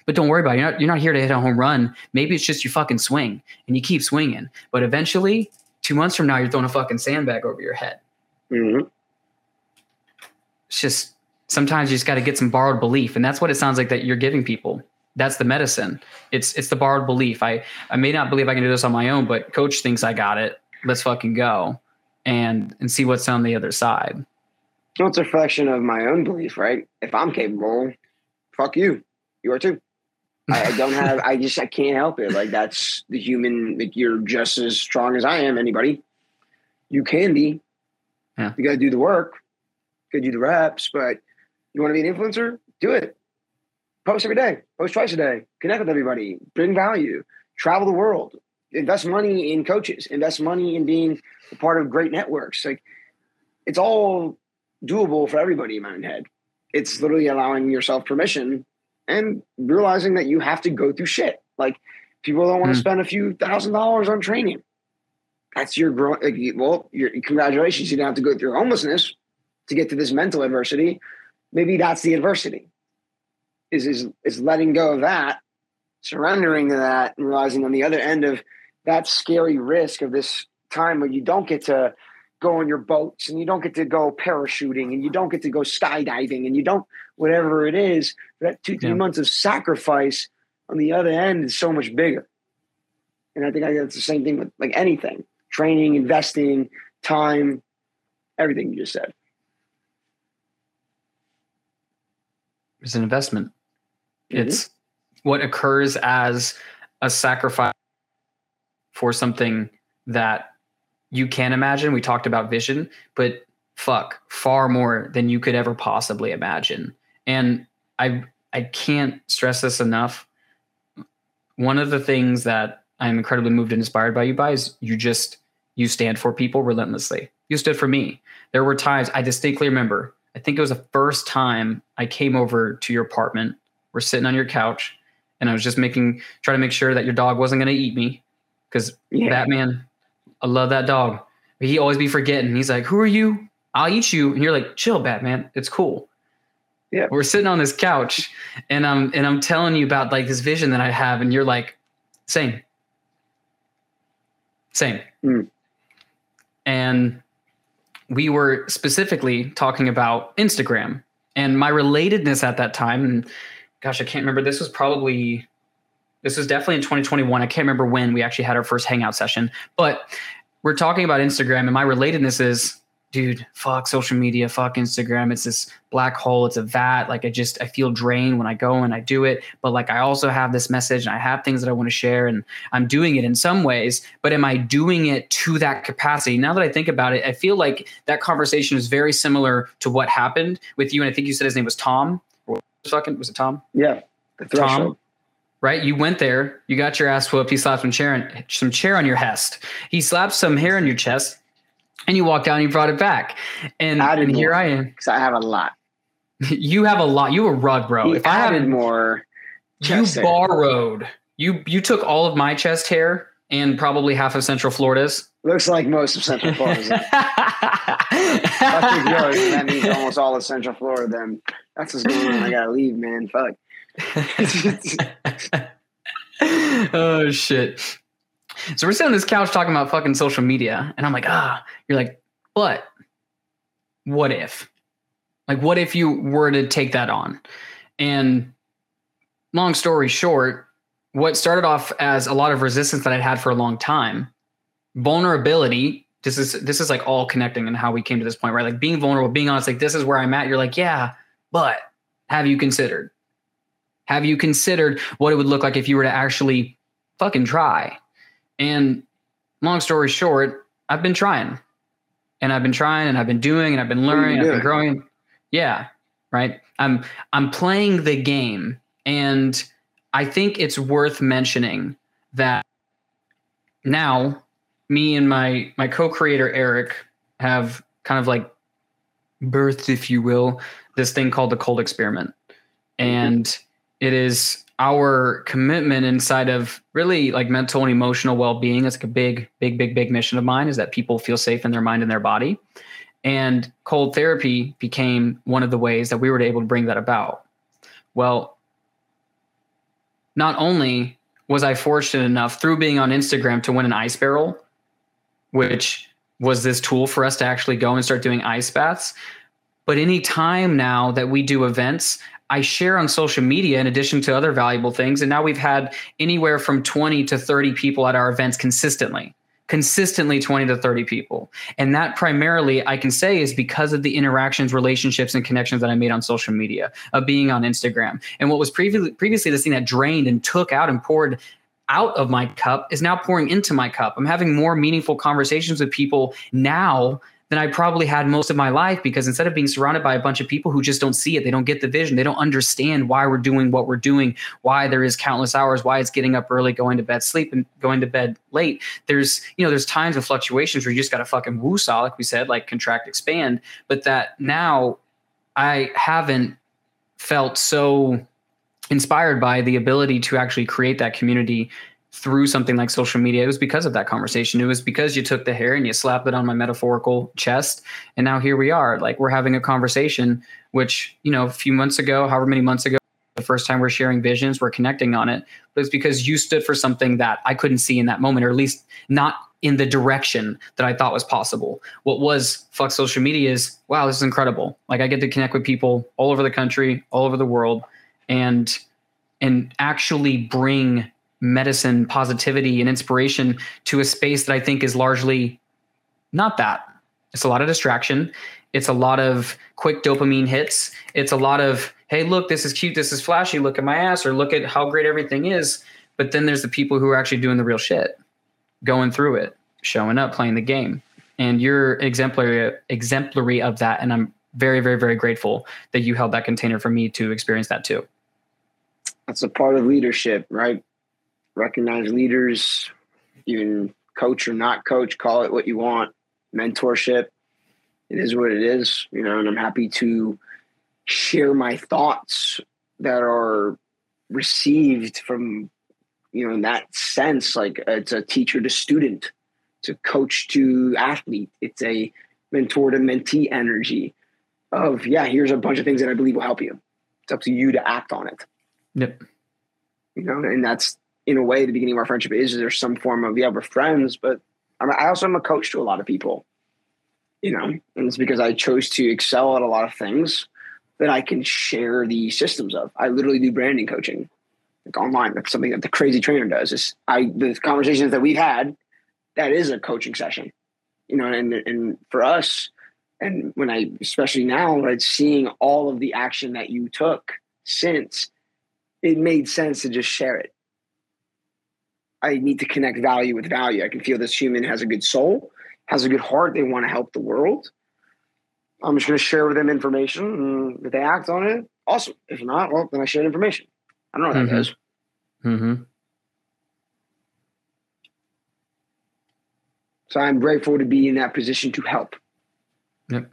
But don't worry about it. You're not, you're not here to hit a home run. Maybe it's just you fucking swing and you keep swinging. But eventually, two months from now, you're throwing a fucking sandbag over your head.
Mm-hmm.
It's just sometimes you just got to get some borrowed belief and that's what it sounds like that you're giving people. That's the medicine. It's it's the borrowed belief. I i may not believe i can do this on my own but coach thinks i got it. Let's fucking go and and see what's on the other side.
Well, it's a reflection of my own belief right? If i'm capable fuck you. You are too I, I don't have i just i can't help it like that's the human like you're just as strong as i am anybody you can be
yeah.
you got to do the work you got to do the reps but you want to be an influencer? Do it. Post every day. Post twice a day. Connect with everybody. Bring value. Travel the world. Invest money in coaches. Invest money in being a part of great networks. Like it's all doable for everybody in my own head. It's literally allowing yourself permission and realizing that you have to go through shit. Like people don't want to mm. spend a few thousand dollars on training. That's your growth. Like, well, your congratulations. You don't have to go through homelessness to get to this mental adversity maybe that's the adversity is is is letting go of that surrendering to that and realizing on the other end of that scary risk of this time where you don't get to go on your boats and you don't get to go parachuting and you don't get to go skydiving and you don't whatever it is that two three yeah. months of sacrifice on the other end is so much bigger and i think that's the same thing with like anything training investing time everything you just said
It's an investment. Mm-hmm. It's what occurs as a sacrifice for something that you can imagine. We talked about vision, but fuck, far more than you could ever possibly imagine. And I I can't stress this enough. One of the things that I'm incredibly moved and inspired by you by is you just you stand for people relentlessly. You stood for me. There were times I distinctly remember I think it was the first time I came over to your apartment. We're sitting on your couch, and I was just making trying to make sure that your dog wasn't going to eat me because yeah. Batman, I love that dog. He always be forgetting. He's like, "Who are you? I'll eat you." And you're like, "Chill, Batman. It's cool."
Yeah.
We're sitting on this couch, and I'm and I'm telling you about like this vision that I have, and you're like, "Same, same." Mm. And we were specifically talking about Instagram and my relatedness at that time. And gosh, I can't remember. This was probably this was definitely in 2021. I can't remember when we actually had our first hangout session, but we're talking about Instagram and my relatedness is dude, fuck social media, fuck Instagram. It's this black hole. It's a vat. Like I just, I feel drained when I go and I do it. But like I also have this message and I have things that I want to share and I'm doing it in some ways, but am I doing it to that capacity? Now that I think about it, I feel like that conversation is very similar to what happened with you. And I think you said his name was Tom. Fucking, was it Tom?
Yeah.
Tom right? You went there, you got your ass whooped. He slapped some chair, on, some chair on your chest. He slapped some hair on your chest and you walked out and you brought it back. And, and here I am.
Because I have a lot. *laughs*
you have a lot. You a rug, bro.
He if I had more,
you borrowed. You you took all of my chest hair and probably half of Central Florida's.
Looks like most of Central Florida. that means almost all of Central Florida. Then that's what's going on. I gotta leave, man. Fuck. *laughs* *laughs*
oh shit. So we're sitting on this couch talking about fucking social media, and I'm like, ah, you're like, but what if? Like, what if you were to take that on? And long story short, what started off as a lot of resistance that I'd had for a long time, vulnerability. This is this is like all connecting and how we came to this point, right? Like being vulnerable, being honest, like this is where I'm at. You're like, yeah, but have you considered? Have you considered what it would look like if you were to actually fucking try? And long story short, I've been trying and I've been trying and I've been doing and I've been learning, I've been growing. Yeah. Right. I'm, I'm playing the game. And I think it's worth mentioning that now me and my, my co-creator, Eric have kind of like birthed, if you will, this thing called the cold experiment. Mm-hmm. And it is our commitment inside of really like mental and emotional well-being is like a big big big big mission of mine is that people feel safe in their mind and their body. And cold therapy became one of the ways that we were able to bring that about. Well not only was i fortunate enough through being on instagram to win an ice barrel which was this tool for us to actually go and start doing ice baths but any time now that we do events I share on social media in addition to other valuable things. And now we've had anywhere from 20 to 30 people at our events consistently, consistently 20 to 30 people. And that primarily, I can say, is because of the interactions, relationships, and connections that I made on social media, of being on Instagram. And what was previously, previously this thing that drained and took out and poured out of my cup is now pouring into my cup. I'm having more meaningful conversations with people now than I probably had most of my life because instead of being surrounded by a bunch of people who just don't see it, they don't get the vision, they don't understand why we're doing what we're doing, why there is countless hours, why it's getting up early, going to bed, sleep, and going to bed late. There's, you know, there's times of fluctuations where you just got to fucking woo-saw, like we said, like contract, expand. But that now I haven't felt so inspired by the ability to actually create that community through something like social media, it was because of that conversation. It was because you took the hair and you slapped it on my metaphorical chest. And now here we are. Like we're having a conversation, which, you know, a few months ago, however many months ago, the first time we're sharing visions, we're connecting on it. But it's because you stood for something that I couldn't see in that moment, or at least not in the direction that I thought was possible. What was fuck social media is wow, this is incredible. Like I get to connect with people all over the country, all over the world, and and actually bring medicine, positivity, and inspiration to a space that I think is largely not that. It's a lot of distraction. It's a lot of quick dopamine hits. It's a lot of, hey, look, this is cute, this is flashy, look at my ass, or look at how great everything is. But then there's the people who are actually doing the real shit, going through it, showing up, playing the game. And you're exemplary exemplary of that. And I'm very, very, very grateful that you held that container for me to experience that too.
That's a part of leadership, right? Recognize leaders, even coach or not coach, call it what you want, mentorship. It is what it is, you know, and I'm happy to share my thoughts that are received from you know, in that sense, like it's a teacher to student, it's a coach to athlete, it's a mentor to mentee energy of, yeah, here's a bunch of things that I believe will help you. It's up to you to act on it.
Yep.
You know, and that's in a way the beginning of our friendship is there's some form of, yeah, we're friends, but I'm, I also am a coach to a lot of people, you know, and it's because I chose to excel at a lot of things that I can share the systems of. I literally do branding coaching like online. That's something that the crazy trainer does. Is I the conversations that we've had, that is a coaching session, you know. And and for us, and when I especially now, right, seeing all of the action that you took since, it made sense to just share it. I need to connect value with value. I can feel this human has a good soul, has a good heart. They want to help the world. I'm just going to share with them information. And if they act on it, awesome. If not, well, then I share information. I don't know what mm-hmm. that is.
Mm-hmm.
So I'm grateful to be in that position to help.
Yep.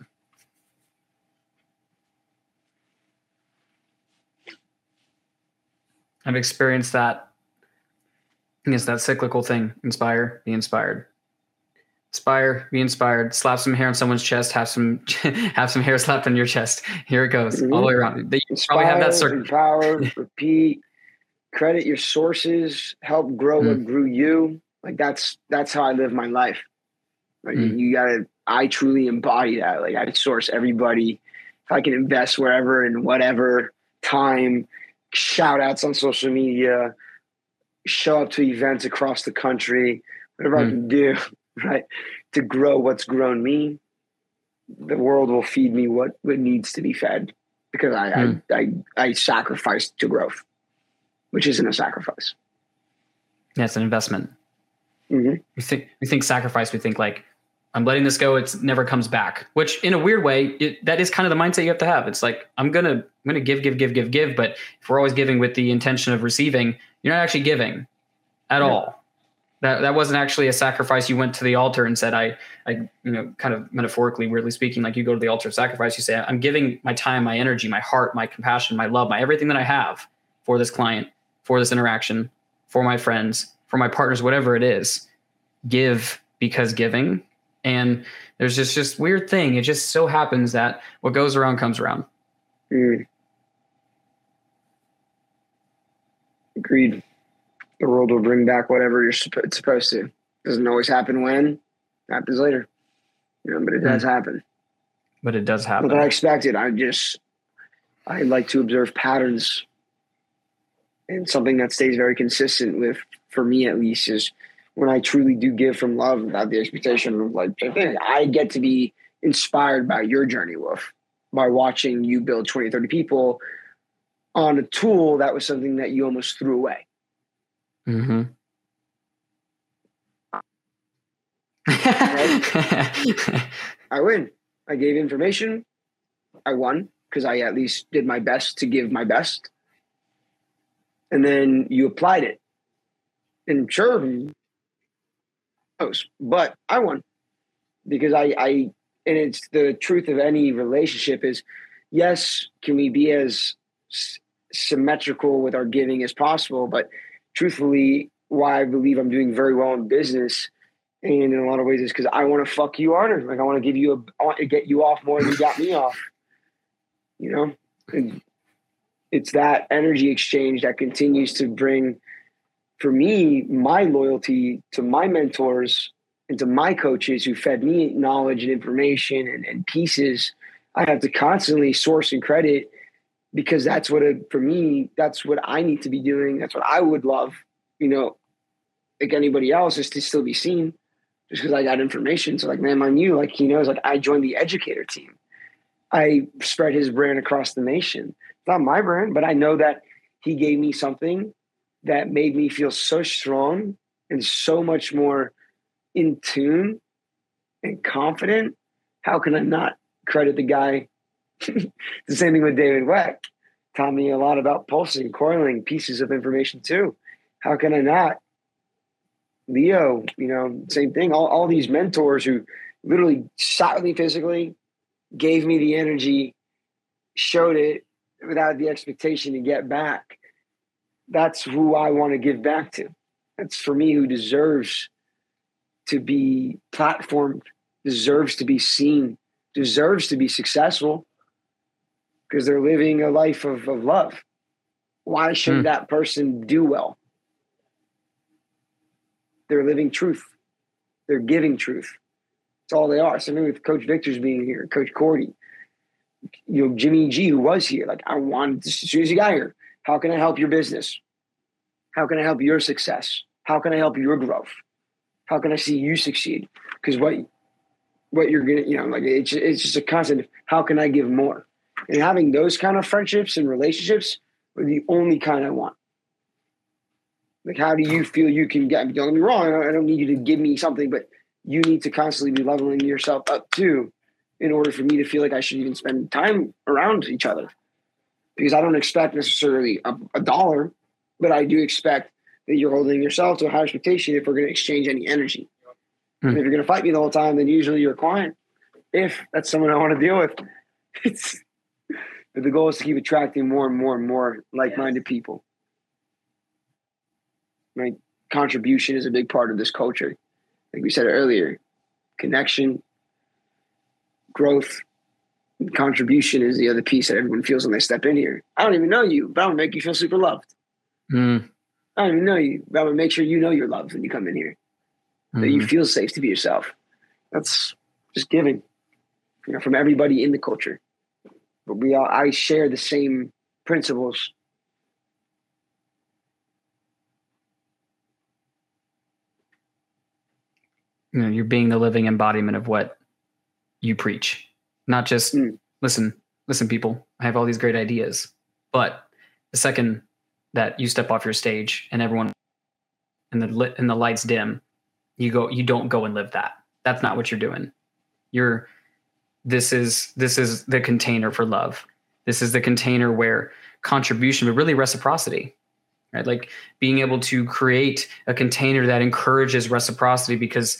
I've experienced that. I guess that cyclical thing. Inspire, be inspired inspire, be inspired, slap some hair on someone's chest, have some *laughs* have some hair slapped on your chest. Here it goes, mm-hmm. all the way around. They
inspire, probably have that circle. Empower, *laughs* repeat, credit your sources, help grow mm. what grew you. Like that's that's how I live my life. Like mm. you gotta I truly embody that. Like I source everybody. If I can invest wherever and whatever time, shout outs on social media, show up to events across the country, whatever mm. I can do *laughs* right? To grow what's grown me, the world will feed me what, what needs to be fed because I, mm. I, I, I sacrificed to growth, which isn't a sacrifice.
Yeah, it's an investment.
Mm-hmm.
We think we think sacrifice. We think like I'm letting this go. It never comes back. Which, in a weird way, it, that is kind of the mindset you have to have. It's like I'm gonna I'm gonna give, give, give, give, give. But if we're always giving with the intention of receiving, you're not actually giving at yeah. all that that wasn't actually a sacrifice you went to the altar and said i i you know kind of metaphorically weirdly speaking like you go to the altar of sacrifice you say i'm giving my time my energy my heart my compassion my love my everything that i have for this client for this interaction for my friends for my partners whatever it is give because giving and there's just just weird thing it just so happens that what goes around comes around
mm. agreed the world will bring back whatever you're it's supposed to. Doesn't always happen when, happens later. You know, but it does mm. happen.
But it does happen.
But I expected. I just I like to observe patterns. And something that stays very consistent with for me at least is when I truly do give from love without the expectation of like I get to be inspired by your journey, Wolf, by watching you build 20, 30 people on a tool that was something that you almost threw away.
Mm-hmm. *laughs*
I win. I gave information. I won because I at least did my best to give my best. And then you applied it. And sure, but I won because I, I, and it's the truth of any relationship is yes, can we be as symmetrical with our giving as possible? But truthfully, why I believe I'm doing very well in business. And in a lot of ways, is because I want to fuck you harder. Like I want to give you a, I want to get you off more than you got me off. You know, and it's that energy exchange that continues to bring, for me, my loyalty to my mentors and to my coaches who fed me knowledge and information and, and pieces. I have to constantly source and credit because that's what for me that's what i need to be doing. That's what i would love you know like anybody else is to still be seen just because i got information. So like man on you like he knows like i joined the educator team. I spread his brand across the nation. It's not my brand but i know that he gave me something that made me feel so strong and so much more in tune and confident how can i not credit the guy *laughs* the same thing with David Weck. Taught me a lot about pulsing, coiling, pieces of information too. How can I not? Leo, you know, same thing. All, all these mentors who literally with me physically, gave me the energy, showed it without the expectation to get back. That's who I want to give back to. That's for me who deserves to be platformed, deserves to be seen, deserves to be successful because they're living a life of, of love. Why should hmm. that person do well? They're living truth. They're giving truth. That's all they are. So maybe with Coach Victor's being here, Coach Cordy, you know, Jimmy G, who was here. Like, I wanted to, as soon as he got here, how can I help your business? How can I help your success? How can I help your growth? How can I see you succeed? Because what what you're gonna, you know, like it's it's just a constant. How can I give more? And having those kind of friendships and relationships are the only kind I want. Like, how do you feel you can get? Don't get me wrong. I don't need you to give me something, but you need to constantly be leveling yourself up too, in order for me to feel like I should even spend time around each other. Because I don't expect necessarily a, a dollar, but I do expect that you're holding yourself to a high expectation if we're going to exchange any energy. And if you're going to fight me the whole time, then usually you're a client. If that's someone I want to deal with, *laughs* it's but the goal is to keep attracting more and more and more like-minded people. My contribution is a big part of this culture. Like we said earlier, connection, growth, contribution is the other piece that everyone feels when they step in here. I don't even know you, but I'm gonna make you feel super loved. Mm. I don't even know you, but I'm gonna make sure you know you're loved when you come in here. Mm-hmm. That you mm-hmm. feel safe to be yourself. That's just giving, you know, from everybody in the culture but we all I share the same principles.
You know, you're being the living embodiment of what you preach. Not just mm. listen, listen, people, I have all these great ideas. But the second that you step off your stage and everyone and the lit and the lights dim, you go you don't go and live that. That's not what you're doing. You're this is this is the container for love this is the container where contribution but really reciprocity right like being able to create a container that encourages reciprocity because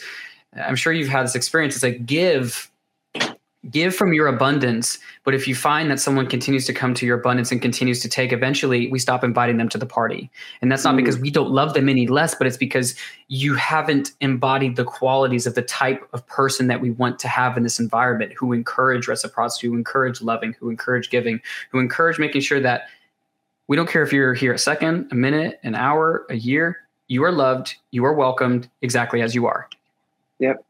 i'm sure you've had this experience it's like give give from your abundance but if you find that someone continues to come to your abundance and continues to take eventually we stop inviting them to the party. And that's not mm. because we don't love them any less but it's because you haven't embodied the qualities of the type of person that we want to have in this environment who encourage reciprocity who encourage loving who encourage giving who encourage making sure that we don't care if you're here a second a minute an hour a year you are loved you are welcomed exactly as you are.
Yep.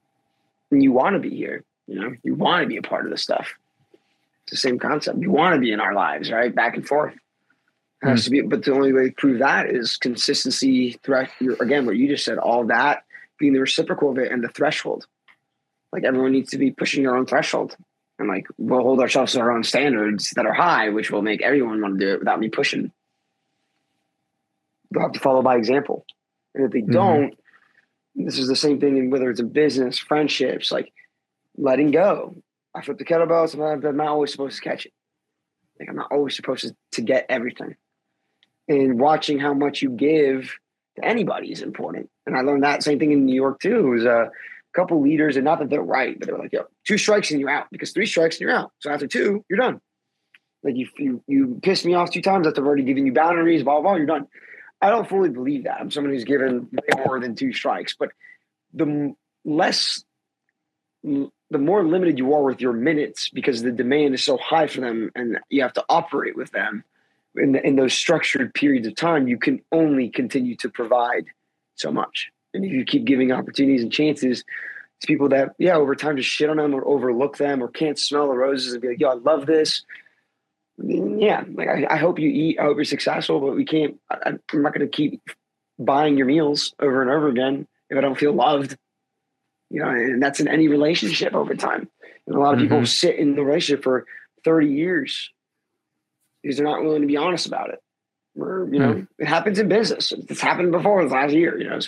And you want to be here you know, you want to be a part of this stuff. It's the same concept. You want to be in our lives, right? Back and forth. It has to be, but the only way to prove that is consistency throughout your, again, what you just said, all that being the reciprocal of it and the threshold. Like everyone needs to be pushing their own threshold. And like we'll hold ourselves to our own standards that are high, which will make everyone want to do it without me pushing. They'll have to follow by example. And if they mm-hmm. don't, this is the same thing in whether it's in business, friendships, like letting go. I flip the kettlebell. Sometimes I'm not always supposed to catch it. Like I'm not always supposed to, to get everything. And watching how much you give to anybody is important. And I learned that same thing in New York too. It was a couple leaders, and not that they're right, but they're like, yo, two strikes and you're out. Because three strikes and you're out. So after two, you're done. Like you you you pissed me off two times after I've already given you boundaries, blah, blah, blah, you're done. I don't fully believe that. I'm someone who's given way more than two strikes, but the less the more limited you are with your minutes because the demand is so high for them and you have to operate with them in, the, in those structured periods of time you can only continue to provide so much. And if you keep giving opportunities and chances to people that yeah over time just shit on them or overlook them or can't smell the roses and be like yo i love this. Yeah like i, I hope you eat i hope you're successful but we can't I, i'm not going to keep buying your meals over and over again if i don't feel loved you know, and that's in any relationship over time. And a lot of mm-hmm. people sit in the relationship for 30 years because they're not willing to be honest about it. Or, you know, mm. it happens in business. It's happened before in the last year, you know,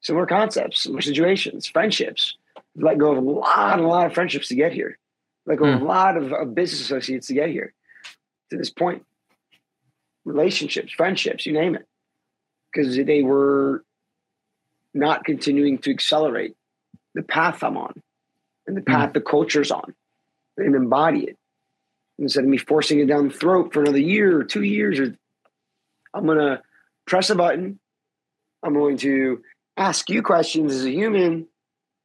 similar concepts, similar situations, friendships. Let go of a lot, a lot of friendships to get here. Let go mm. of a mm. lot of, of business associates to get here to this point. Relationships, friendships, you name it. Because they were not continuing to accelerate the path I'm on and the hmm. path mm. the culture's on and embody it. Instead of me forcing it down the throat for another year or two years, or I'm gonna press a button. I'm going to ask you questions as a human,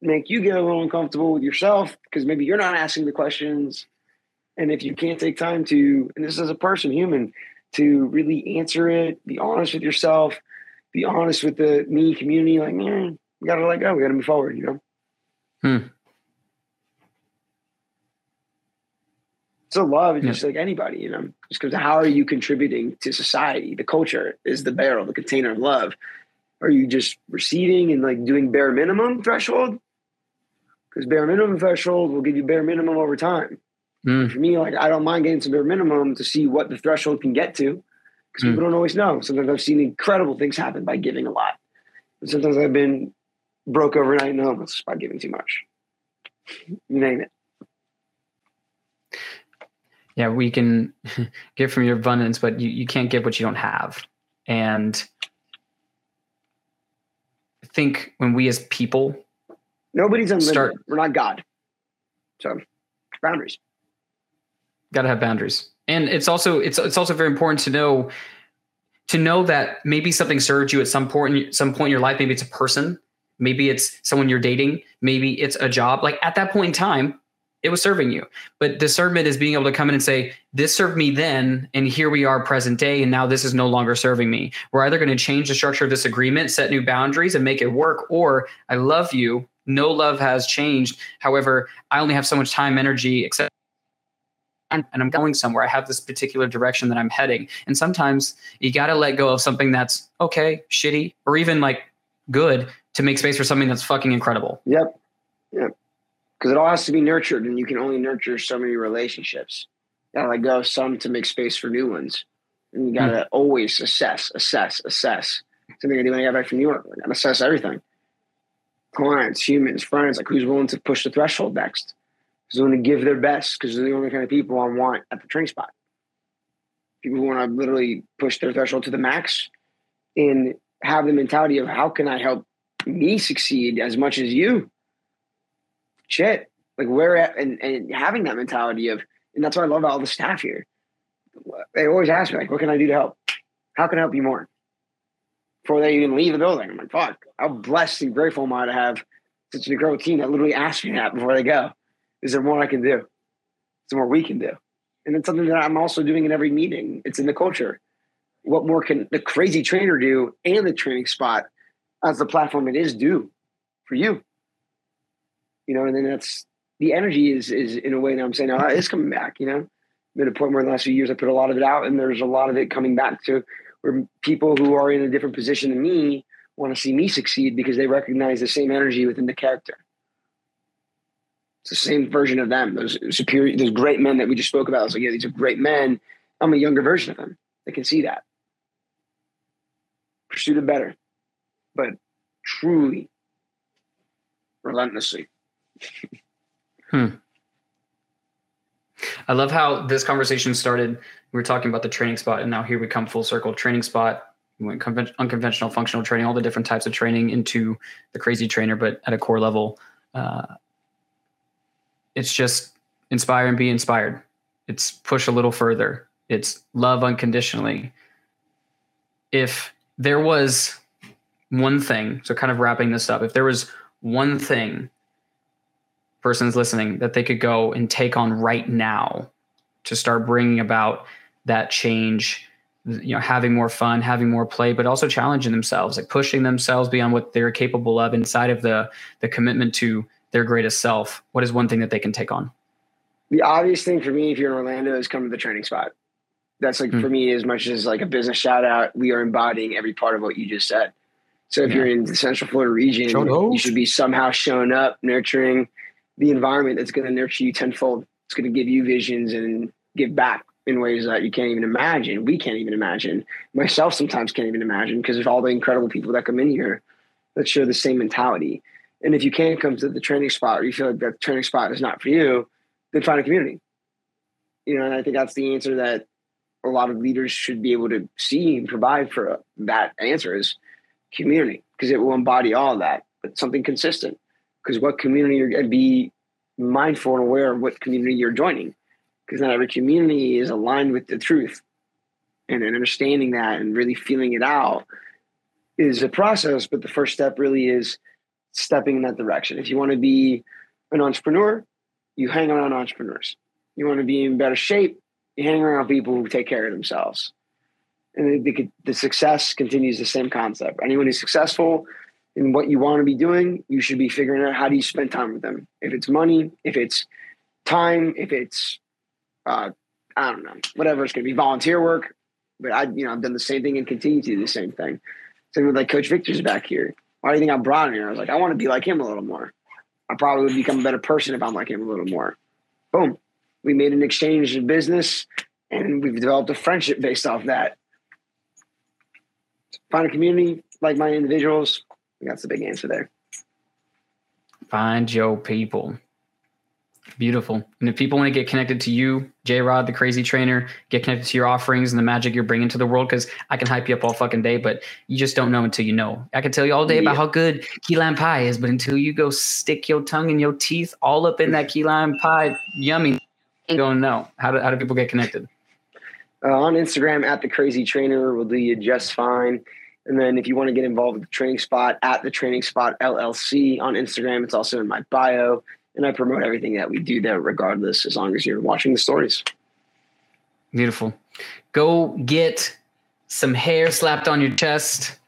make you get a little uncomfortable with yourself because maybe you're not asking the questions. And if you can't take time to, and this is a person, human, to really answer it, be honest with yourself, be honest with the me community, like, man, we gotta let go, we gotta move forward, you know? Hmm. So love is just like anybody, you know, just because how are you contributing to society? The culture is the barrel, the container of love. Are you just receiving and like doing bare minimum threshold? Because bare minimum threshold will give you bare minimum over time. Mm. For me, like I don't mind getting some bare minimum to see what the threshold can get to, because mm. people don't always know. Sometimes I've seen incredible things happen by giving a lot. And sometimes I've been broke overnight and homeless by giving too much. you name it
yeah, we can *laughs* give from your abundance, but you, you can't give what you don't have. And I think when we as people
nobody's unlimited. Start, We're not God. So boundaries.
Gotta have boundaries. And it's also it's it's also very important to know to know that maybe something served you at some point some point in your life. Maybe it's a person, maybe it's someone you're dating, maybe it's a job. Like at that point in time, it was serving you. But discernment is being able to come in and say, this served me then, and here we are present day, and now this is no longer serving me. We're either going to change the structure of this agreement, set new boundaries, and make it work, or I love you. No love has changed. However, I only have so much time, energy, and, and I'm going somewhere. I have this particular direction that I'm heading. And sometimes you got to let go of something that's okay, shitty, or even like good to make space for something that's fucking incredible.
Yep. Yep because it all has to be nurtured, and you can only nurture so many relationships. You gotta let go of some to make space for new ones, and you gotta mm. always assess, assess, assess. Something I do when I got back from New York. I assess everything: clients, humans, friends. Like who's willing to push the threshold next? Who's willing to give their best? Because they're the only kind of people I want at the training spot. People who want to literally push their threshold to the max, and have the mentality of how can I help me succeed as much as you shit, like where at, and, and having that mentality of, and that's what I love all the staff here. They always ask me, like, what can I do to help? How can I help you more? Before they even leave the building, I'm like, fuck, how blessed and grateful am I to have such an incredible team that literally asks me that before they go. Is there more I can do? Is there more we can do? And it's something that I'm also doing in every meeting. It's in the culture. What more can the crazy trainer do and the training spot as the platform it is do for you? you know, and then that's the energy is is in a way that I'm saying, oh, it's coming back, you know. I'm at a point where in the last few years I put a lot of it out and there's a lot of it coming back to where people who are in a different position than me want to see me succeed because they recognize the same energy within the character. It's the same version of them. Those superior, those great men that we just spoke about. It's like, yeah, these are great men. I'm a younger version of them. They can see that. Pursue the better, but truly, relentlessly
hmm. I love how this conversation started. We were talking about the training spot, and now here we come full circle. Training spot, we went conven- unconventional functional training, all the different types of training into the crazy trainer, but at a core level, uh, it's just inspire and be inspired. It's push a little further. It's love unconditionally. If there was one thing, so kind of wrapping this up, if there was one thing persons listening that they could go and take on right now to start bringing about that change you know having more fun having more play but also challenging themselves like pushing themselves beyond what they're capable of inside of the the commitment to their greatest self what is one thing that they can take on?
The obvious thing for me if you're in orlando is come to the training spot. That's like mm-hmm. for me as much as like a business shout out we are embodying every part of what you just said so if yeah. you're in the central florida region you should be somehow showing up nurturing the environment that's going to nurture you tenfold. It's going to give you visions and give back in ways that you can't even imagine. We can't even imagine. Myself sometimes can't even imagine because of all the incredible people that come in here that share the same mentality. And if you can't come to the training spot or you feel like that training spot is not for you, then find a community. You know, and I think that's the answer that a lot of leaders should be able to see and provide for uh, that answer is community because it will embody all that, but something consistent because what community you're going to be mindful and aware of what community you're joining because not every community is aligned with the truth and, and understanding that and really feeling it out is a process. But the first step really is stepping in that direction. If you want to be an entrepreneur, you hang around entrepreneurs. You want to be in better shape, you hang around people who take care of themselves. And the, the success continues the same concept. Anyone who's successful in what you want to be doing, you should be figuring out how do you spend time with them. If it's money, if it's time, if it's uh, I don't know, whatever it's going to be, volunteer work. But I, you know, I've done the same thing and continue to do the same thing. Same with like Coach Victor's back here. Why do you think I brought him here? I was like, I want to be like him a little more. I probably would become a better person if I'm like him a little more. Boom. We made an exchange in business and we've developed a friendship based off that. Find a community, like my individuals. That's the big answer there.
Find your people. Beautiful. And if people want to get connected to you, J Rod, the crazy trainer, get connected to your offerings and the magic you're bringing to the world, because I can hype you up all fucking day, but you just don't know until you know. I can tell you all day yeah. about how good key lime pie is, but until you go stick your tongue and your teeth all up in that key lime pie, yummy, you don't know. How do, how do people get connected?
Uh, on Instagram, at the crazy trainer, will do you just fine. And then if you want to get involved with the training spot, at the training spot LLC on Instagram, it's also in my bio and I promote everything that we do there, regardless, as long as you're watching the stories.
Beautiful. Go get some hair slapped on your chest.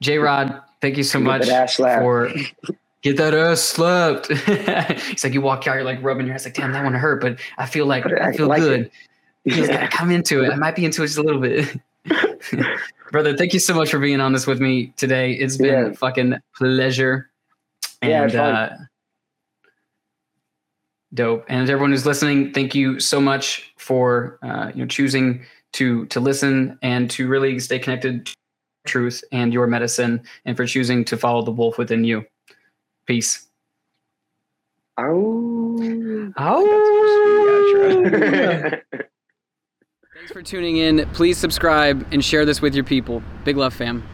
J Rod, thank you so much for *laughs* get that ass slapped. *laughs* it's like you walk out, you're like rubbing your ass, like, damn, that one hurt, but I feel like I, I feel like good. You just gotta come into it. I might be into it just a little bit. *laughs* Brother, thank you so much for being on this with me today. It's been yeah. fucking pleasure. And yeah, uh, Dope. And everyone who's listening, thank you so much for uh, you know choosing to to listen and to really stay connected to truth and your medicine, and for choosing to follow the wolf within you. Peace.
Oh.
Oh. *laughs* *laughs* Thanks for tuning in. Please subscribe and share this with your people. Big love, fam.